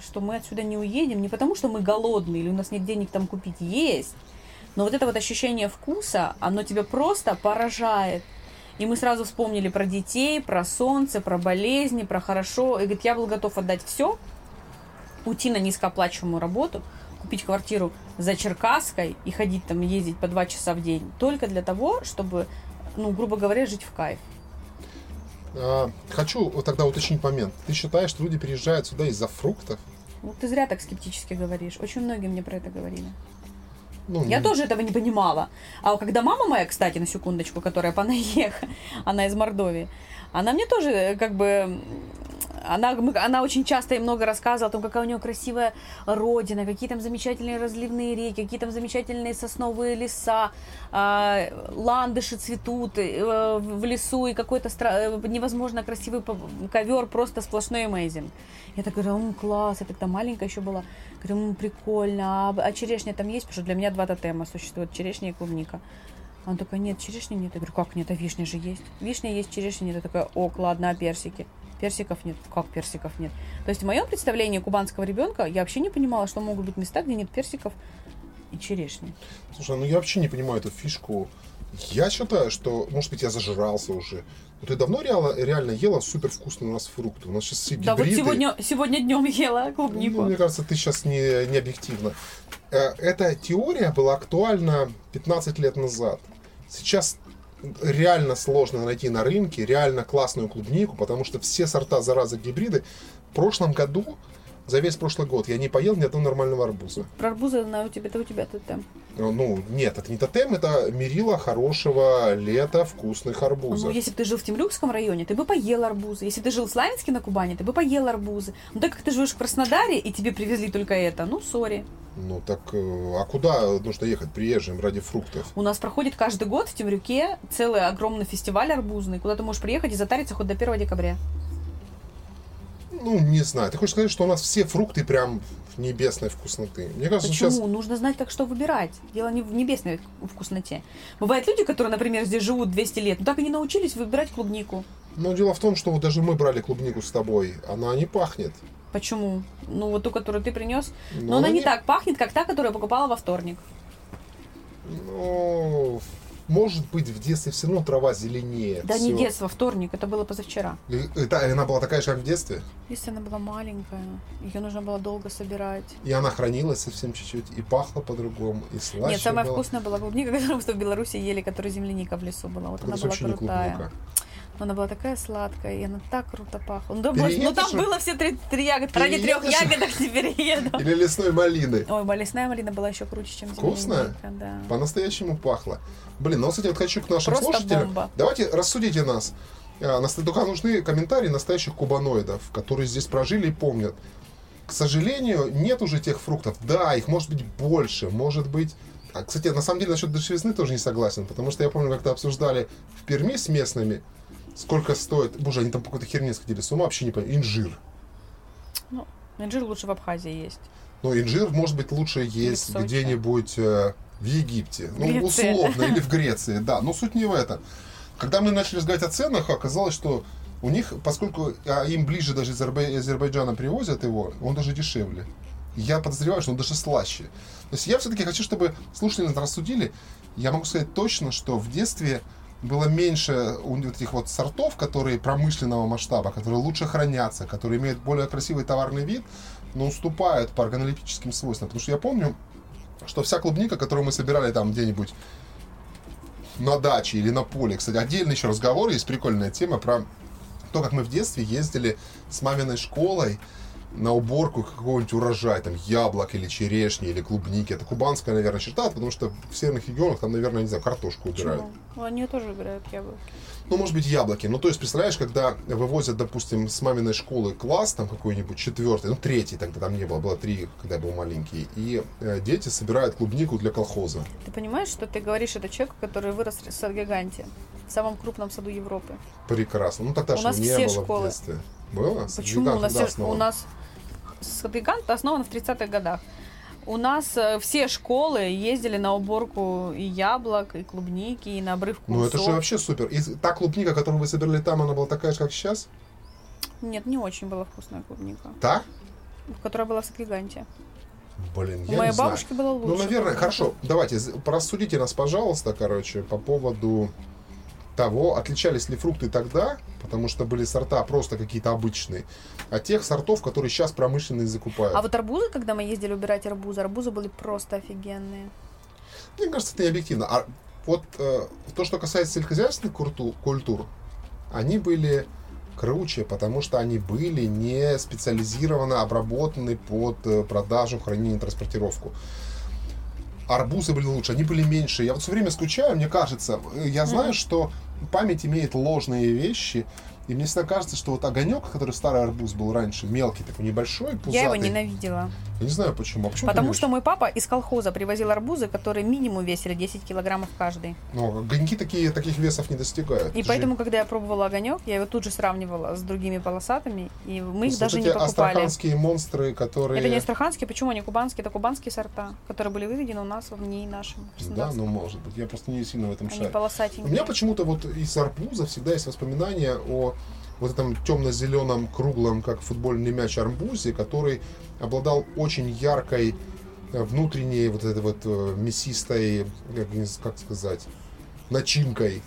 что мы отсюда не уедем не потому, что мы голодные или у нас нет денег там купить есть, но вот это вот ощущение вкуса, оно тебя просто поражает. И мы сразу вспомнили про детей, про солнце, про болезни, про хорошо. И говорит, я был готов отдать все, уйти на низкооплачиваемую работу, купить квартиру за Черкасской и ходить там, ездить по два часа в день, только для того, чтобы, ну, грубо говоря, жить в кайф. А, хочу тогда уточнить момент. Ты считаешь, что люди переезжают сюда из-за фруктов? Ну, ты зря так скептически говоришь. Очень многие мне про это говорили. Ну, я не... тоже этого не понимала. А когда мама моя, кстати, на секундочку, которая понаеха, [LAUGHS] она из Мордовии, она мне тоже э, как бы она, она очень часто и много рассказывала о том, какая у нее красивая родина, какие там замечательные разливные реки, какие там замечательные сосновые леса, э, ландыши цветут э, в лесу, и какой-то стра- э, невозможно красивый ковер, просто сплошной amazing. Я так говорю, ну класс, я тогда маленькая еще была. Говорю, ну прикольно, а, а черешня там есть? Потому что для меня два тотема существуют, черешня и клубника. Он такой, нет, черешни нет. Я говорю, как нет, а вишня же есть. Вишня есть, черешня нет. Я такая, ок, ладно, а персики? Персиков нет. Как персиков нет? То есть в моем представлении кубанского ребенка я вообще не понимала, что могут быть места, где нет персиков и черешни. Слушай, ну я вообще не понимаю эту фишку. Я считаю, что, может быть, я зажрался уже. Но ты давно реально, реально ела супер вкусные у нас фрукты? У нас сейчас все гибриды. Да, вот сегодня, сегодня днем ела клубнику. Ну, мне кажется, ты сейчас не, не объективно. Э, эта теория была актуальна 15 лет назад. Сейчас реально сложно найти на рынке реально классную клубнику, потому что все сорта заразы гибриды в прошлом году за весь прошлый год я не поел ни одного нормального арбуза. Про арбузы знаю, у тебя, это у тебя тотем. Ну, ну, нет, это не тотем, это мерило хорошего лета вкусных арбузов. Ну, если бы ты жил в Темрюкском районе, ты бы поел арбузы. Если ты жил в Славянске на Кубани, ты бы поел арбузы. Ну, так как ты живешь в Краснодаре, и тебе привезли только это, ну, сори. Ну так, э, а куда нужно ехать приезжим ради фруктов? У нас проходит каждый год в Темрюке целый огромный фестиваль арбузный, куда ты можешь приехать и затариться хоть до 1 декабря. Ну, не знаю. Ты хочешь сказать, что у нас все фрукты прям небесной вкусноты. Мне кажется, Почему? Сейчас... Нужно знать, как что выбирать. Дело не в небесной вкусноте. Бывают люди, которые, например, здесь живут 200 лет, но так и не научились выбирать клубнику. Но дело в том, что вот даже мы брали клубнику с тобой, она не пахнет. Почему? Ну, вот ту, которую ты принес. Но, Но она, она не так пахнет, как та, которую я покупала во вторник. Ну, может быть, в детстве все равно трава зеленее. Да все. не детство, вторник, это было позавчера. И, это, она была такая же, как в детстве? Если она была маленькая, ее нужно было долго собирать. И она хранилась совсем чуть-чуть, и пахла по-другому, и слаще Нет, самая была. вкусная была клубника, [LAUGHS] которую мы в Беларуси ели, которая земляника в лесу была. Вот это она была крутая. Но она была такая сладкая, и она так круто пахла. Ну, да, ну там было все три, три ягоды. Ради трех ягодок не перееду. Или лесной малины. Ой, лесная малина была еще круче, чем Вкусная? Да. По-настоящему пахло. Блин, ну, кстати, вот хочу к нашим Просто слушателям. Бомба. Давайте рассудите нас. А, только нужны комментарии настоящих кубаноидов, которые здесь прожили и помнят. К сожалению, нет уже тех фруктов. Да, их может быть больше, может быть... А, кстати, на самом деле насчет дешевизны тоже не согласен, потому что я помню, как-то обсуждали в Перми с местными, Сколько стоит? Боже, они там по какой-то херне сходили с ума, вообще не понимаю. Инжир. Ну, инжир лучше в Абхазии есть. Ну, инжир, может быть, лучше есть где-нибудь э, в Египте. Ну, Греция. условно, или в [LAUGHS] Греции, да. Но суть не в этом. Когда мы начали разговаривать о ценах, оказалось, что у них, поскольку а, им ближе даже из Азербай- Азербайджана привозят его, он даже дешевле. Я подозреваю, что он даже слаще. То есть я все-таки хочу, чтобы слушатели нас рассудили. Я могу сказать точно, что в детстве было меньше вот этих вот сортов, которые промышленного масштаба, которые лучше хранятся, которые имеют более красивый товарный вид, но уступают по органолептическим свойствам. Потому что я помню, что вся клубника, которую мы собирали там где-нибудь на даче или на поле, кстати, отдельный еще разговор, есть прикольная тема про то, как мы в детстве ездили с маминой школой на уборку какого-нибудь урожая, там, яблок или черешни, или клубники. Это кубанская, наверное, черта, потому что в северных регионах там, наверное, не знаю, картошку убирают. Почему? Ну, Они тоже убирают яблоки. Ну, может быть, яблоки. Ну, то есть, представляешь, когда вывозят, допустим, с маминой школы класс, там какой-нибудь четвертый, ну, третий тогда там не было, было три, когда я был маленький, и э, дети собирают клубнику для колхоза. Ты понимаешь, что ты говоришь это человеку, который вырос в Садгиганте, в самом крупном саду Европы? Прекрасно. Ну, тогда У же нас не все было школы. в детстве. Было? Почему? У нас, основан? у нас Садгигант основан в 30-х годах. У нас э, все школы ездили на уборку и яблок, и клубники, и на обрывку Ну, это же вообще супер. И та клубника, которую вы собирали там, она была такая же, как сейчас? Нет, не очень была вкусная клубника, Да? которая была в Садгиганте. Блин, У я моей не знаю. бабушки было лучше. Ну, наверное, хорошо. Давайте, порассудите нас, пожалуйста, короче, по поводу того, отличались ли фрукты тогда, потому что были сорта просто какие-то обычные, от тех сортов, которые сейчас промышленные закупают. А вот арбузы, когда мы ездили убирать арбузы, арбузы были просто офигенные. Мне кажется, это не объективно. А вот э, то, что касается сельскохозяйственных культу- культур, они были круче, потому что они были не специализированно обработаны под э, продажу, хранение, транспортировку. Арбузы были лучше, они были меньше. Я вот все время скучаю, мне кажется, э, я знаю, Мгм. что память имеет ложные вещи, и мне всегда кажется, что вот огонек, который старый арбуз был раньше, мелкий, такой небольшой, пузатый. Я его ненавидела. Я не знаю почему. А почему Потому что мой папа из колхоза привозил арбузы, которые минимум весили 10 килограммов каждый. Ну, огоньки такие, таких весов не достигают. И Ты же- поэтому, когда я пробовала огонек, я его тут же сравнивала с другими полосатыми, и мы их Вот даже эти не покупали. астраханские монстры, которые... Это не астраханские, почему они кубанские? Это кубанские сорта, которые были выведены у нас в НИИ нашем. Да, ну может быть. Я просто не сильно в этом Они шаре. полосатенькие. У меня почему-то вот из арбуза всегда есть воспоминания о вот этом темно-зеленом, круглом, как футбольный мяч арбузе, который обладал очень яркой э, внутренней вот этой вот э, мясистой, как, сказать, начинкой.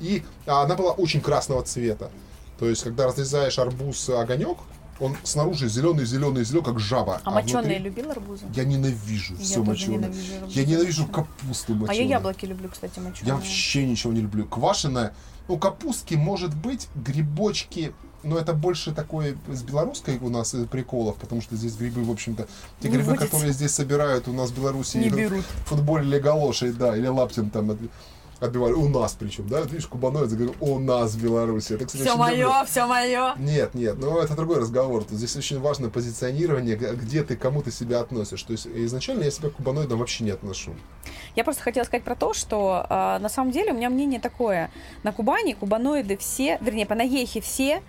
И она была очень красного цвета. То есть, когда разрезаешь арбуз огонек, он снаружи зеленый, зеленый, зеленый, как жаба. А моченые внутри- любил арбузы? Я ненавижу все моченое. ненавижу арбузы Я ненавижу капусту А моченую. я яблоки люблю, кстати, моченые. Я вообще ничего не люблю. Квашеная. Ну, капустки, может быть, грибочки, но это больше такое с белорусской у нас э, приколов, потому что здесь грибы, в общем-то, те Не грибы, водятся. которые здесь собирают у нас в Беларуси, Не берут. в футболе или галошей, да, или лаптем там отбивали. У нас причем, да, видишь, кубаноид заговорил, у нас в Беларуси. Это, кстати, Все очень люблю. мое, все мое. Нет, нет, ну это другой разговор. Тут здесь очень важно позиционирование, где ты кому ты себя относишь. То есть изначально я себя к кубаноидам вообще не отношу. Я просто хотела сказать про то, что э, на самом деле у меня мнение такое. На Кубани кубаноиды все, вернее, по Наехе все,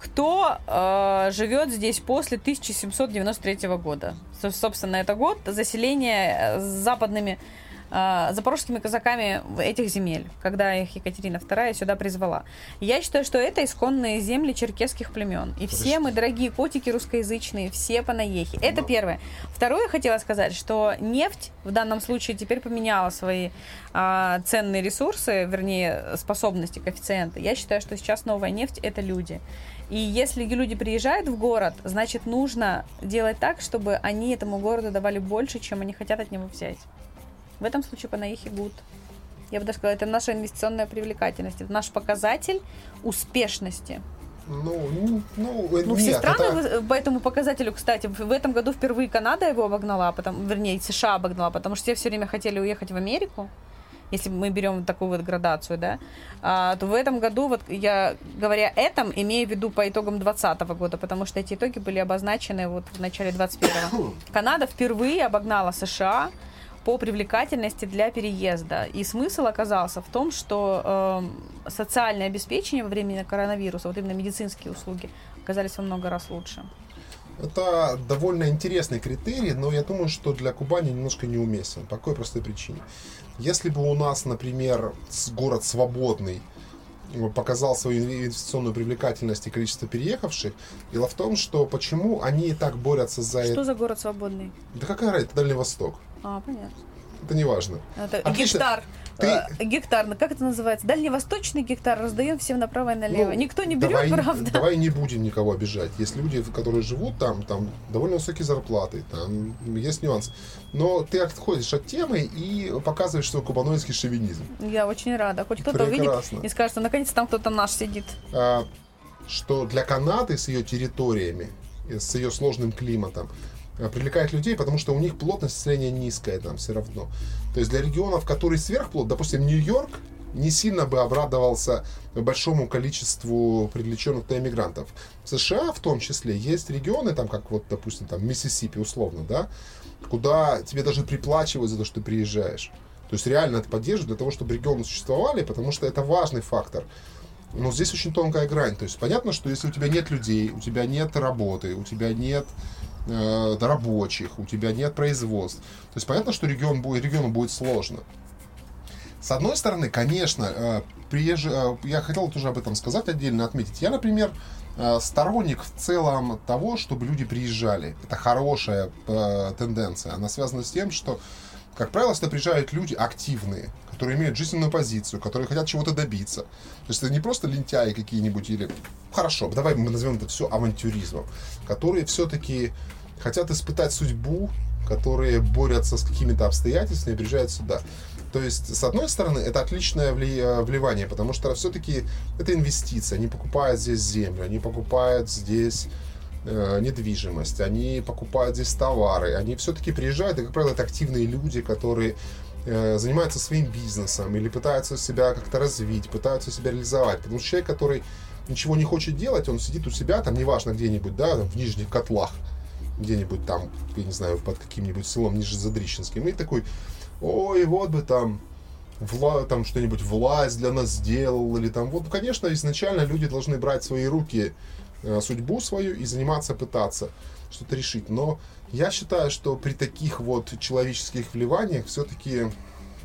кто э, живет здесь после 1793 года. Со- Собственно, это год заселения э, с западными э, запорожскими казаками этих земель, когда их Екатерина II сюда призвала. Я считаю, что это исконные земли черкесских племен. И все мы, дорогие котики русскоязычные, все по наехе. Это первое. Второе, хотела сказать, что нефть в данном случае теперь поменяла свои а, ценные ресурсы, вернее, способности, коэффициенты. Я считаю, что сейчас новая нефть это люди. И если люди приезжают в город, значит, нужно делать так, чтобы они этому городу давали больше, чем они хотят от него взять. В этом случае по Наихе гуд. Я бы даже сказала, это наша инвестиционная привлекательность, это наш показатель успешности. Ну, ну, ну, э, Ну, все нет, страны это- вы- по этому показателю, кстати, в в этом году впервые Канада его обогнала, потом, вернее, США обогнала, потому что все все время хотели уехать в Америку, если мы берем такую вот градацию, да, а, то в этом году, вот я говоря этом, имею в виду по итогам 2020 года, потому что эти итоги были обозначены вот в начале 2021. [COUGHS] Канада впервые обогнала США по привлекательности для переезда. И смысл оказался в том, что эм, социальное обеспечение во время коронавируса, вот именно медицинские услуги, оказались во много раз лучше. Это довольно интересный критерий, но я думаю, что для Кубани немножко неуместен. По какой простой причине? Если бы у нас, например, город свободный, показал свою инвестиционную привлекательность и количество переехавших. Дело в том, что почему они так борются за это. Что за город свободный? Да какая разница, Дальний Восток. А, понятно. Это не важно. Это Отлично. гектар. Ты... Э, гектар, ну как это называется? Дальневосточный гектар раздаем всем направо и налево. Ну, Никто не берет, давай, правда. Давай не будем никого обижать. Есть люди, которые живут там, там довольно высокие зарплаты, там есть нюансы. Но ты отходишь от темы и показываешь свой кубанойский шовинизм. Я очень рада. Хоть кто-то увидит и скажет, что наконец там кто-то наш сидит. А, что для Канады с ее территориями, с ее сложным климатом, привлекает людей, потому что у них плотность населения низкая там все равно. То есть для регионов, которые сверхплод, допустим, Нью-Йорк, не сильно бы обрадовался большому количеству привлеченных иммигрантов. В США в том числе есть регионы, там как вот, допустим, там Миссисипи условно, да, куда тебе даже приплачивают за то, что ты приезжаешь. То есть реально это поддерживают для того, чтобы регионы существовали, потому что это важный фактор. Но здесь очень тонкая грань. То есть понятно, что если у тебя нет людей, у тебя нет работы, у тебя нет э, рабочих, у тебя нет производств. То есть понятно, что регион будет, региону будет сложно. С одной стороны, конечно, э, приезж... э, я хотел тоже об этом сказать отдельно, отметить. Я, например, э, сторонник в целом того, чтобы люди приезжали. Это хорошая э, тенденция. Она связана с тем, что, как правило, сюда приезжают люди активные, которые имеют жизненную позицию, которые хотят чего-то добиться. То есть это не просто лентяи какие-нибудь или... Хорошо, давай мы назовем это все авантюризмом. Которые все-таки хотят испытать судьбу, которые борются с какими-то обстоятельствами и приезжают сюда. То есть, с одной стороны, это отличное вливание, потому что все-таки это инвестиция. Они покупают здесь землю, они покупают здесь э, недвижимость, они покупают здесь товары, они все-таки приезжают, и, как правило, это активные люди, которые занимаются своим бизнесом или пытаются себя как-то развить, пытаются себя реализовать. Потому что человек, который ничего не хочет делать, он сидит у себя, там, неважно где-нибудь, да, в нижних котлах, где-нибудь там, я не знаю, под каким-нибудь селом Нижезадрищенским, и такой, ой, вот бы там вла там что-нибудь власть для нас сделал, или там, вот, конечно, изначально люди должны брать в свои руки э, судьбу свою и заниматься, пытаться что-то решить. Но я считаю, что при таких вот человеческих вливаниях все-таки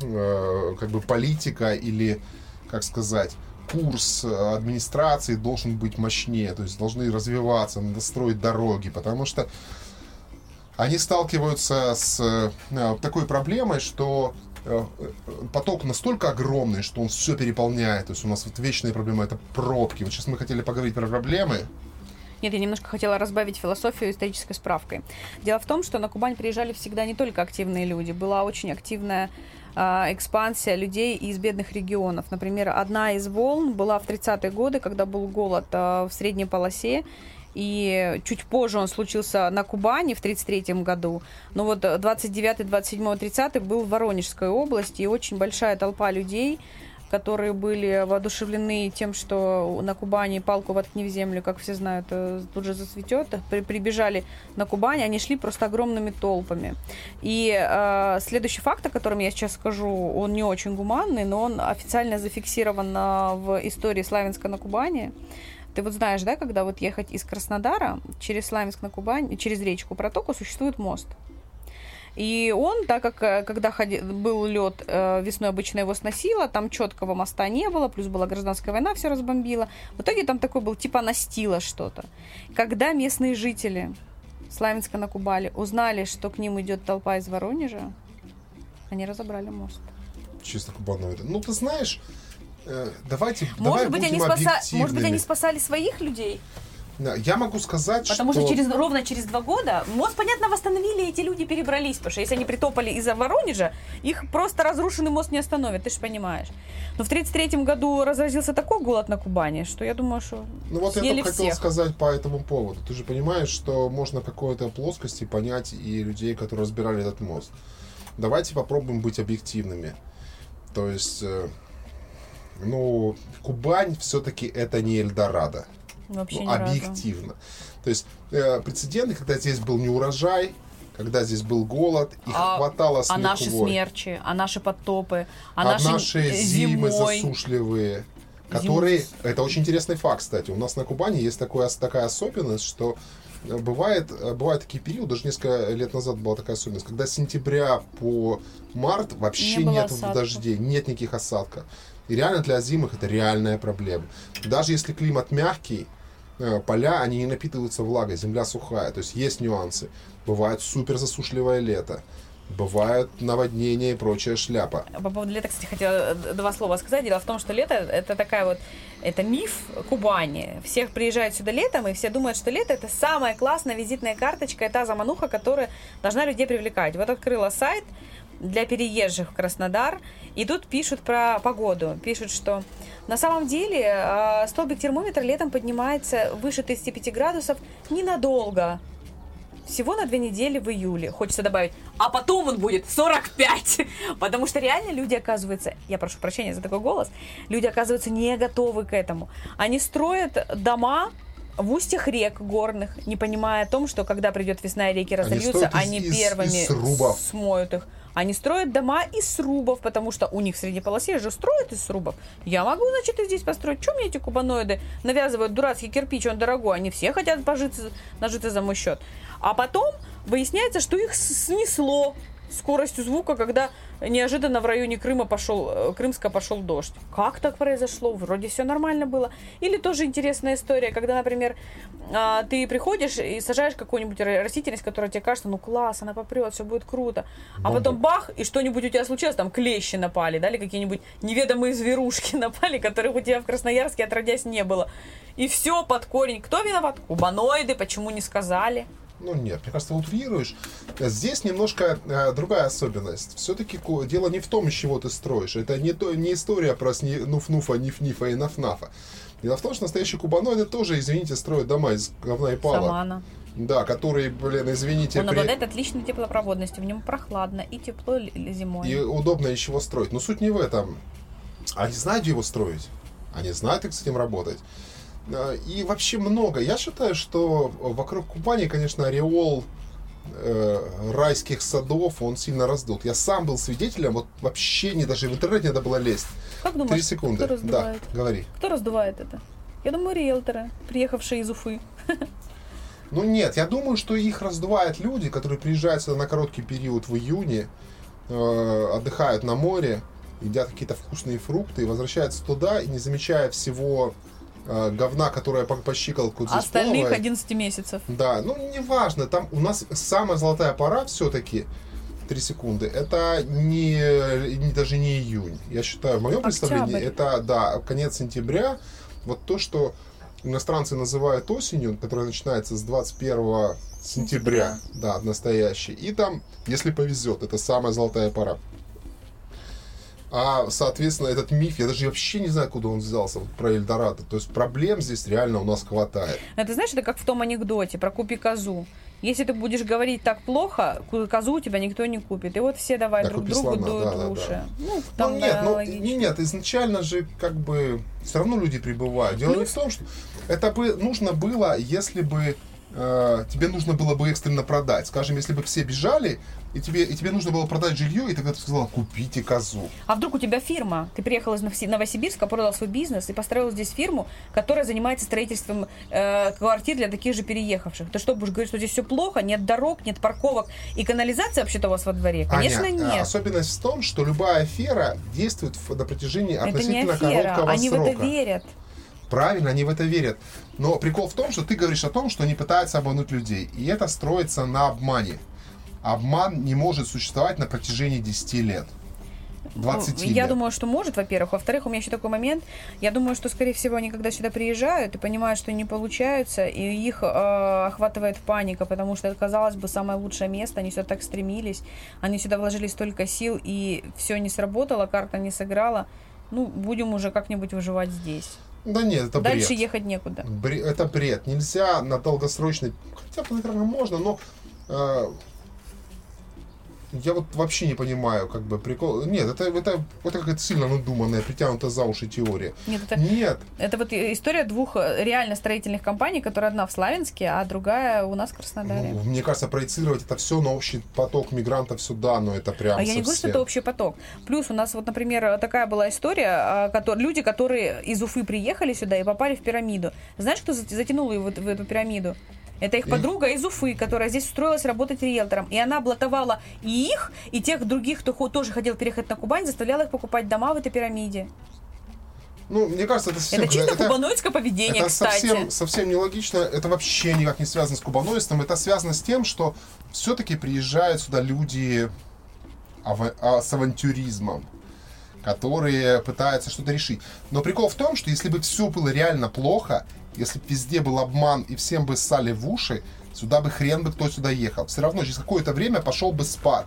э, как бы политика или, как сказать, курс администрации должен быть мощнее, то есть должны развиваться, надо строить дороги, потому что они сталкиваются с э, такой проблемой, что э, поток настолько огромный, что он все переполняет. То есть у нас вот вечная проблема это пробки. Вот сейчас мы хотели поговорить про проблемы. Нет, я немножко хотела разбавить философию исторической справкой. Дело в том, что на Кубань приезжали всегда не только активные люди. Была очень активная э, экспансия людей из бедных регионов. Например, одна из волн была в 30-е годы, когда был голод э, в средней полосе, и чуть позже он случился на Кубани в 1933 году. Но вот 29, 27, 30 был в Воронежской области, и очень большая толпа людей, которые были воодушевлены тем, что на Кубани палку воткни в землю, как все знают, э, тут же зацветет. При, прибежали на Кубань, они шли просто огромными толпами. И э, следующий факт, о котором я сейчас скажу, он не очень гуманный, но он официально зафиксирован э, в истории Славянска на Кубани. Ты вот знаешь, да, когда вот ехать из Краснодара через Славянск на Кубань, через речку Протоку существует мост. И он, так как э, когда ходи, был лед, э, весной обычно его сносило, там четкого моста не было, плюс была гражданская война, все разбомбило. В итоге там такой был типа настило что-то. Когда местные жители Славянска на Кубале узнали, что к ним идет толпа из Воронежа, они разобрали мост. Чисто кубановито. Ну, ты знаешь, Э, давайте, может давай быть, они спаса... Может быть, они спасали своих людей? Я могу сказать, Потому что... что через, ровно через два года мост, понятно, восстановили, эти люди перебрались. Потому что если они притопали из-за Воронежа, их просто разрушенный мост не остановит, ты же понимаешь. Но в 1933 году разразился такой голод на Кубани, что я думаю, что Ну вот я только хотел сказать по этому поводу. Ты же понимаешь, что можно какой-то плоскости понять и людей, которые разбирали этот мост. Давайте попробуем быть объективными. То есть э, ну, Кубань все-таки это не Эльдорадо. Вообще ну, объективно. То есть э, прецеденты, когда здесь был не урожай, когда здесь был голод, их а, хватало с А наши смерчи, а наши подтопы, а, а наши, наши зимы зимой... засушливые, которые... Зимой. Это очень интересный факт, кстати. У нас на Кубани есть такое, такая особенность, что бывает, э, бывают такие периоды, даже несколько лет назад была такая особенность, когда с сентября по март вообще Не нет осадков. дождей, нет никаких осадков. И реально для озимых это реальная проблема. Даже если климат мягкий, э, поля, они не напитываются влагой, земля сухая. То есть есть нюансы. Бывает супер засушливое лето. Бывают наводнения и прочая шляпа. По поводу лета, кстати, хотела э, два слова сказать. Дело в том, что лето это такая вот это миф Кубани. Всех приезжают сюда летом, и все думают, что лето это самая классная визитная карточка, это замануха, которая должна людей привлекать. Вот открыла сайт для переезжих в Краснодар, и тут пишут про погоду. Пишут, что на самом деле э, столбик термометра летом поднимается выше 35 градусов ненадолго. Всего на две недели в июле. Хочется добавить, а потом он будет 45. [LAUGHS] Потому что реально люди, оказывается, я прошу прощения за такой голос, люди, оказывается, не готовы к этому. Они строят дома в устьях рек горных, не понимая о том, что когда придет весна и реки разольются, из- они из- первыми из срубов. смоют их. Они строят дома из срубов, потому что у них в средней полосе же строят из срубов. Я могу, значит, и здесь построить. Чем мне эти кубаноиды навязывают дурацкий кирпич, он дорогой. Они все хотят пожиться, нажиться за мой счет. А потом выясняется, что их снесло скоростью звука, когда неожиданно в районе Крыма пошел, э, Крымска пошел дождь. Как так произошло? Вроде все нормально было. Или тоже интересная история, когда, например, а, ты приходишь и сажаешь какую-нибудь ра- растительность, которая тебе кажется, ну класс, она попрет, все будет круто. А Бомба. потом бах, и что-нибудь у тебя случилось, там клещи напали, да, или какие-нибудь неведомые зверушки [LAUGHS] напали, которых у тебя в Красноярске отродясь не было. И все под корень. Кто виноват? Кубаноиды, почему не сказали? Ну нет, мне кажется, утрируешь. Здесь немножко э, другая особенность. Все-таки дело не в том, из чего ты строишь. Это не, то, не история про сни- нуф-нуфа, ниф-нифа и наф-нафа. Дело в том, что настоящие кубаноиды тоже, извините, строят дома из говна и пала. Самана. Да, которые, блин, извините, Он при- обладает отличной теплопроводностью, в нем прохладно и тепло зимой. и удобно из чего строить. Но суть не в этом. Они знают, где его строить. Они знают, как с этим работать. Э, И вообще много. Я считаю, что вокруг Кубани, конечно, ореол э, райских садов, он сильно раздут. Я сам был свидетелем, вот вообще не даже в интернете надо было лезть. Как Три думаешь, секунды. кто Да, раздувает? говори. Кто раздувает это? Я думаю, риэлторы, приехавшие из Уфы. [LAUGHS] Ну нет, я думаю, что их раздувают люди, которые приезжают сюда на короткий период в июне, э, отдыхают на море, едят какие-то вкусные фрукты и возвращаются туда, и не замечая всего говна, которое по, здесь Остальных плавает. 11 месяцев. Да, ну неважно, там у нас самая золотая пора все-таки, 3 секунды, это не, не- даже не июнь. Я считаю, в моем представлении, Октябрь. это, да, конец сентября, вот то, что иностранцы называют осенью, которая начинается с 21 сентября, да, настоящий. И там, если повезет, это самая золотая пора. А, соответственно, этот миф, я даже вообще не знаю, куда он взялся, вот про Эльдорадо. То есть проблем здесь реально у нас хватает. Это знаешь, это как в том анекдоте про купи козу. Если ты будешь говорить так плохо, козу у тебя никто не купит. И вот все давай Да, друг другу слона, дуют да, да, уши. да. Ну, там, ну нет, да, ну логично. не- нет, изначально же как бы все равно люди прибывают. Дело не Плюс- в том, что это бы нужно было, если бы э, тебе нужно было бы экстренно продать. Скажем, если бы все бежали, и тебе, и тебе нужно было продать жилье, и тогда ты сказала, купите козу. А вдруг у тебя фирма? Ты приехал из Новоси- Новосибирска, продал свой бизнес и построил здесь фирму, которая занимается строительством э, квартир для таких же переехавших. Ты что, будешь говорить, что здесь все плохо, нет дорог, нет парковок и канализация вообще-то у вас во дворе? Конечно, Аня, а, нет. Особенность в том, что любая афера действует на протяжении Это не относительно афера, короткого они срока. в это верят. Правильно, они в это верят. Но прикол в том, что ты говоришь о том, что они пытаются обмануть людей. И это строится на обмане. Обман не может существовать на протяжении 10 лет. 20 Ну, Я лет. думаю, что может, во-первых. Во-вторых, у меня еще такой момент. Я думаю, что, скорее всего, они когда сюда приезжают и понимают, что не получаются, и их э, охватывает паника, потому что это, казалось бы, самое лучшее место. Они сюда так стремились. Они сюда вложили столько сил, и все не сработало, карта не сыграла. Ну, будем уже как-нибудь выживать здесь. Да нет, это Дальше бред. ехать некуда. Бре- Это бред. Нельзя на долгосрочный... Хотя наверное, можно, но... э, я вот вообще не понимаю, как бы прикол. Нет, это, это, это какая-то сильно надуманная, притянутая за уши теория. Нет, это, Нет, это вот история двух э, реально строительных компаний, которая одна в Славянске, а другая у нас в Краснодаре. ну, мне кажется, проецировать это все на общий поток мигрантов сюда, но это прям А я не говорю, что совсем. это общий поток. Плюс у нас вот, например, такая была история, а, кото- люди, которые из Уфы приехали сюда и попали в пирамиду. Знаешь, кто за- затянул их вот в эту пирамиду? Это их подруга из Уфы, которая здесь устроилась работать риэлтором. И она блатовала и их, и тех других, кто тоже хотел переехать на Кубань, заставляла их покупать дома в этой пирамиде. Ну, мне кажется, это совсем... это чисто кубаноидское поведение, это кстати. совсем, совсем нелогично. Это вообще никак не связано с кубаноистом. Это связано с тем, что все-таки приезжают сюда люди ава- а, с авантюризмом, которые пытаются что-то решить. Но прикол в том, что если бы все было реально плохо, если бы везде был обман и всем бы ссали в уши, сюда бы хрен бы кто сюда ехал. Все равно через какое-то время пошел бы спад.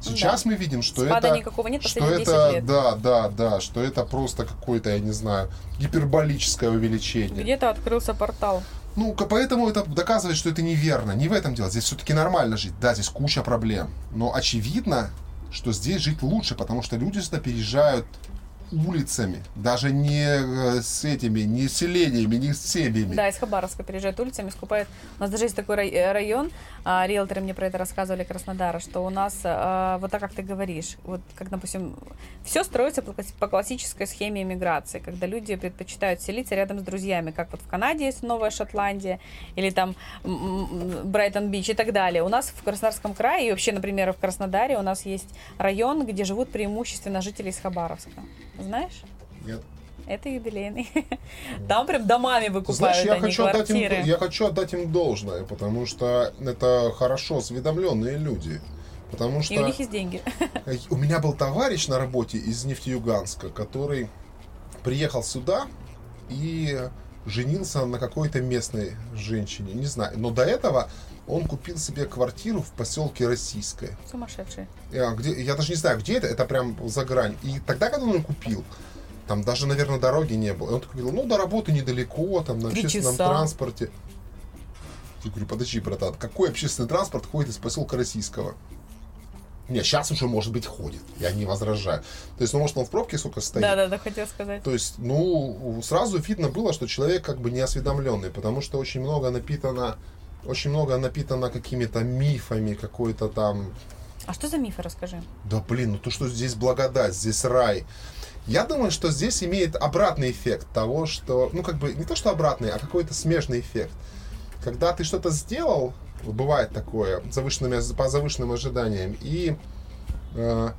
Сейчас мы видим, что Спада это... никакого нет что последние 10 это, лет. да, да, да, что это просто какое-то, я не знаю, гиперболическое увеличение. Где-то открылся портал. Ну, поэтому это доказывает, что это неверно. Не в этом дело. Здесь все-таки нормально жить. Да, здесь куча проблем. Но очевидно, что здесь жить лучше, потому что люди сюда переезжают улицами. Даже не э, с этими, не селениями, не с семьями. Да, из Хабаровска переезжают улицами, скупают. У нас даже есть такой э, район, а, риэлторы мне про это рассказывали, Краснодара, что у нас а, вот так, как ты говоришь, вот как, допустим, все строится по классической схеме иммиграции, когда люди предпочитают селиться рядом с друзьями, как вот в Канаде есть Новая Шотландия, или там Брайтон-Бич и так далее. У нас в Краснодарском крае, и вообще, например, в Краснодаре у нас есть район, где живут преимущественно жители из Хабаровска. Знаешь? Нет. Это юбилейный. Там прям домами выкупают, Знаешь, я а хочу, отдать им, я хочу отдать им должное, потому что это хорошо осведомленные люди. Потому что И у них есть деньги. Э, У меня был товарищ на работе из Нефтеюганска, который приехал сюда и женился на какой-то местной женщине, не знаю. Но до этого он купил себе квартиру в поселке Российское. Сумасшедшие. Я, где, я даже не знаю, где это, это прям за грань. И тогда, когда он купил, там даже, наверное, дороги не было. И он такой говорил, ну, до работы недалеко, там, на общественном часа. транспорте. Я говорю, подожди, братан, какой общественный транспорт ходит из поселка Российского? Не, сейчас уже, может быть, ходит. Я не возражаю. То есть, ну, может, он в пробке сколько стоит? Да, да, да, хотел сказать. То есть, ну, сразу видно было, что человек как бы не осведомленный, потому что очень много напитано, очень много напитано какими-то мифами, какой-то там А что за мифы, расскажи? да блин, ну то, что здесь благодать, здесь рай. Я думаю, что здесь имеет обратный эффект того, что, ну как бы не то, что обратный, а какой-то смежный эффект. Когда ты что-то сделал, бывает такое, завышенными, по завышенным ожиданиям, и э,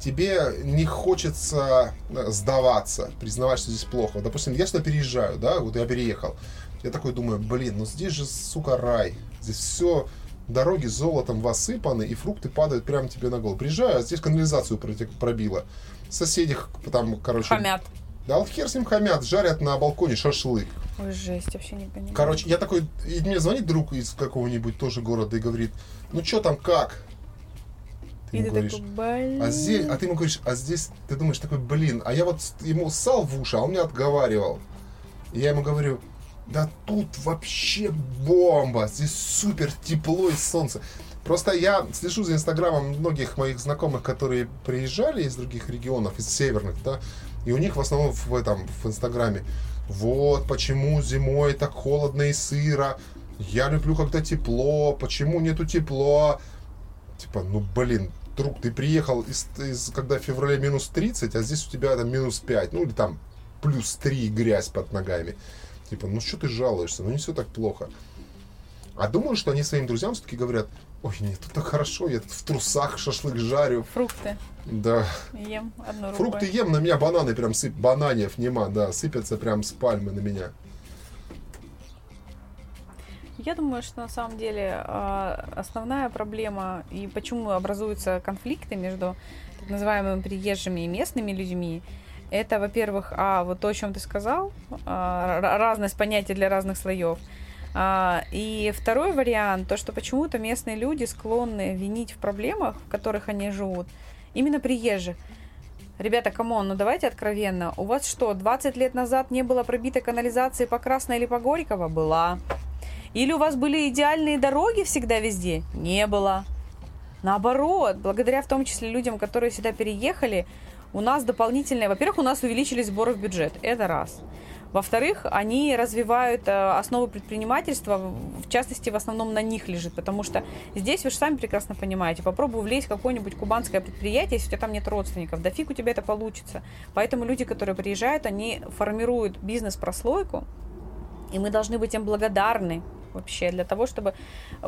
тебе не хочется э, сдаваться, признавать, что здесь плохо. Допустим, я сюда переезжаю, да, вот я переехал. Я такой думаю, блин, ну здесь же, сука, рай. Здесь все, дороги золотом восыпаны, и фрукты падают прямо тебе на голову. Приезжаю, а здесь канализацию пробило. Соседи там, короче... Хамят. Да вот хер с ним хамят, жарят на балконе шашлык. Ой, жесть, вообще не понимаю. Короче, я такой, и мне звонит друг из какого-нибудь тоже города и говорит, ну что там, как? Ты И ты говоришь, такой, блин. а здесь, а ты ему говоришь, а здесь, ты думаешь такой, блин, а я вот ему ссал в уши, а он мне отговаривал. И я ему говорю, да тут вообще бомба, здесь супер тепло и солнце. Просто я слежу за инстаграмом многих моих знакомых, которые приезжали из других регионов, из северных, да, и у них в основном в этом, в инстаграме, вот почему зимой так холодно и сыро, я люблю, когда тепло, почему нету тепла, типа, ну блин, друг, ты приехал из, из когда в феврале минус 30, а здесь у тебя там минус 5, ну или там плюс 3 грязь под ногами. Типа, ну что ты жалуешься, ну не все так плохо. А думаю, что они своим друзьям все-таки говорят, ой, нет, тут так хорошо, я тут в трусах шашлык жарю. Фрукты Да, ем одной рукой. фрукты ем, на меня бананы прям сып, бананев нема, да, сыпятся прям с пальмы на меня. Я думаю, что на самом деле а, основная проблема и почему образуются конфликты между так называемыми приезжими и местными людьми, это, во-первых, а вот то, о чем ты сказал, а, ра- разность понятий для разных слоев. А, И второй вариант, то, что почему-то местные люди склонны винить в проблемах, в которых они живут, именно приезжих. Ребята, come on, ну давайте откровенно. У вас что, 20 лет назад не было пробитой канализации по Красной или по Горького? Была. Или у вас были идеальные дороги всегда везде? Не было. Наоборот, благодаря в том числе людям, которые сюда переехали, у нас дополнительные... Во-первых, у нас увеличились сборы в бюджет. Это раз. Во-вторых, они развивают э, основы предпринимательства, в частности, в основном на них лежит, потому что здесь, вы же сами прекрасно понимаете, попробуй влезть в какое-нибудь кубанское предприятие, если у тебя там нет родственников, да фиг у тебя это получится. Поэтому люди, которые приезжают, они формируют бизнес-прослойку, и мы должны быть им благодарны вообще, для того, чтобы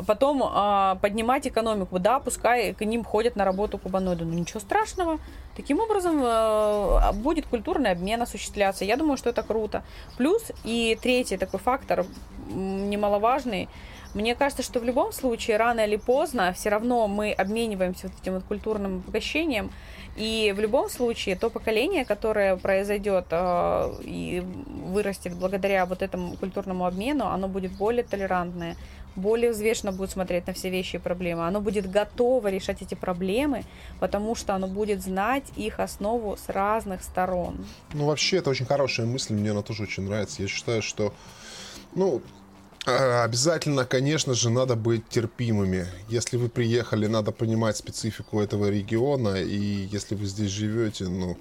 потом э, поднимать экономику. Да, пускай к ним ходят на работу кубаноиды, но ничего страшного. Таким образом э, будет культурный обмен осуществляться. Я думаю, что это круто. Плюс и третий такой фактор немаловажный. Мне кажется, что в любом случае, рано или поздно, все равно мы обмениваемся вот этим вот культурным обогащением. И в любом случае, то поколение, которое произойдет э, и вырастет благодаря вот этому культурному обмену, оно будет более толерантное, более взвешенно будет смотреть на все вещи и проблемы. Оно будет готово решать эти проблемы, потому что оно будет знать их основу с разных сторон. Ну, вообще, это очень хорошая мысль, мне она тоже очень нравится. Я считаю, что, ну, а, Обязательно, конечно же, надо быть терпимыми. Если вы приехали, надо понимать специфику этого региона, и если вы здесь живете, ну,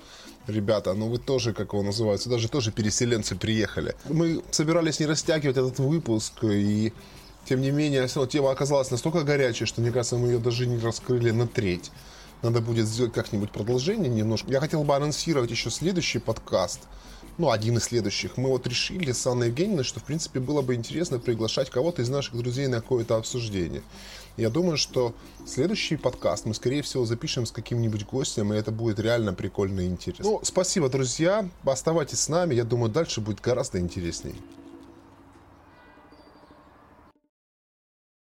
ребята, ну вы тоже, как его называют, даже тоже переселенцы приехали. Мы собирались не растягивать этот выпуск, и тем не менее, тема оказалась настолько горячей, что, мне кажется, мы ее даже не раскрыли на треть. Надо будет сделать как-нибудь продолжение немножко. Я хотел бы анонсировать еще следующий подкаст – ну, один из следующих, мы вот решили с Анной Евгеньевной, что, в принципе, было бы интересно приглашать кого-то из наших друзей на какое-то обсуждение. Я думаю, что следующий подкаст мы, скорее всего, запишем с каким-нибудь гостем, и это будет реально прикольно и интересно. Ну, спасибо, друзья. Оставайтесь с нами. Я думаю, дальше будет гораздо интересней.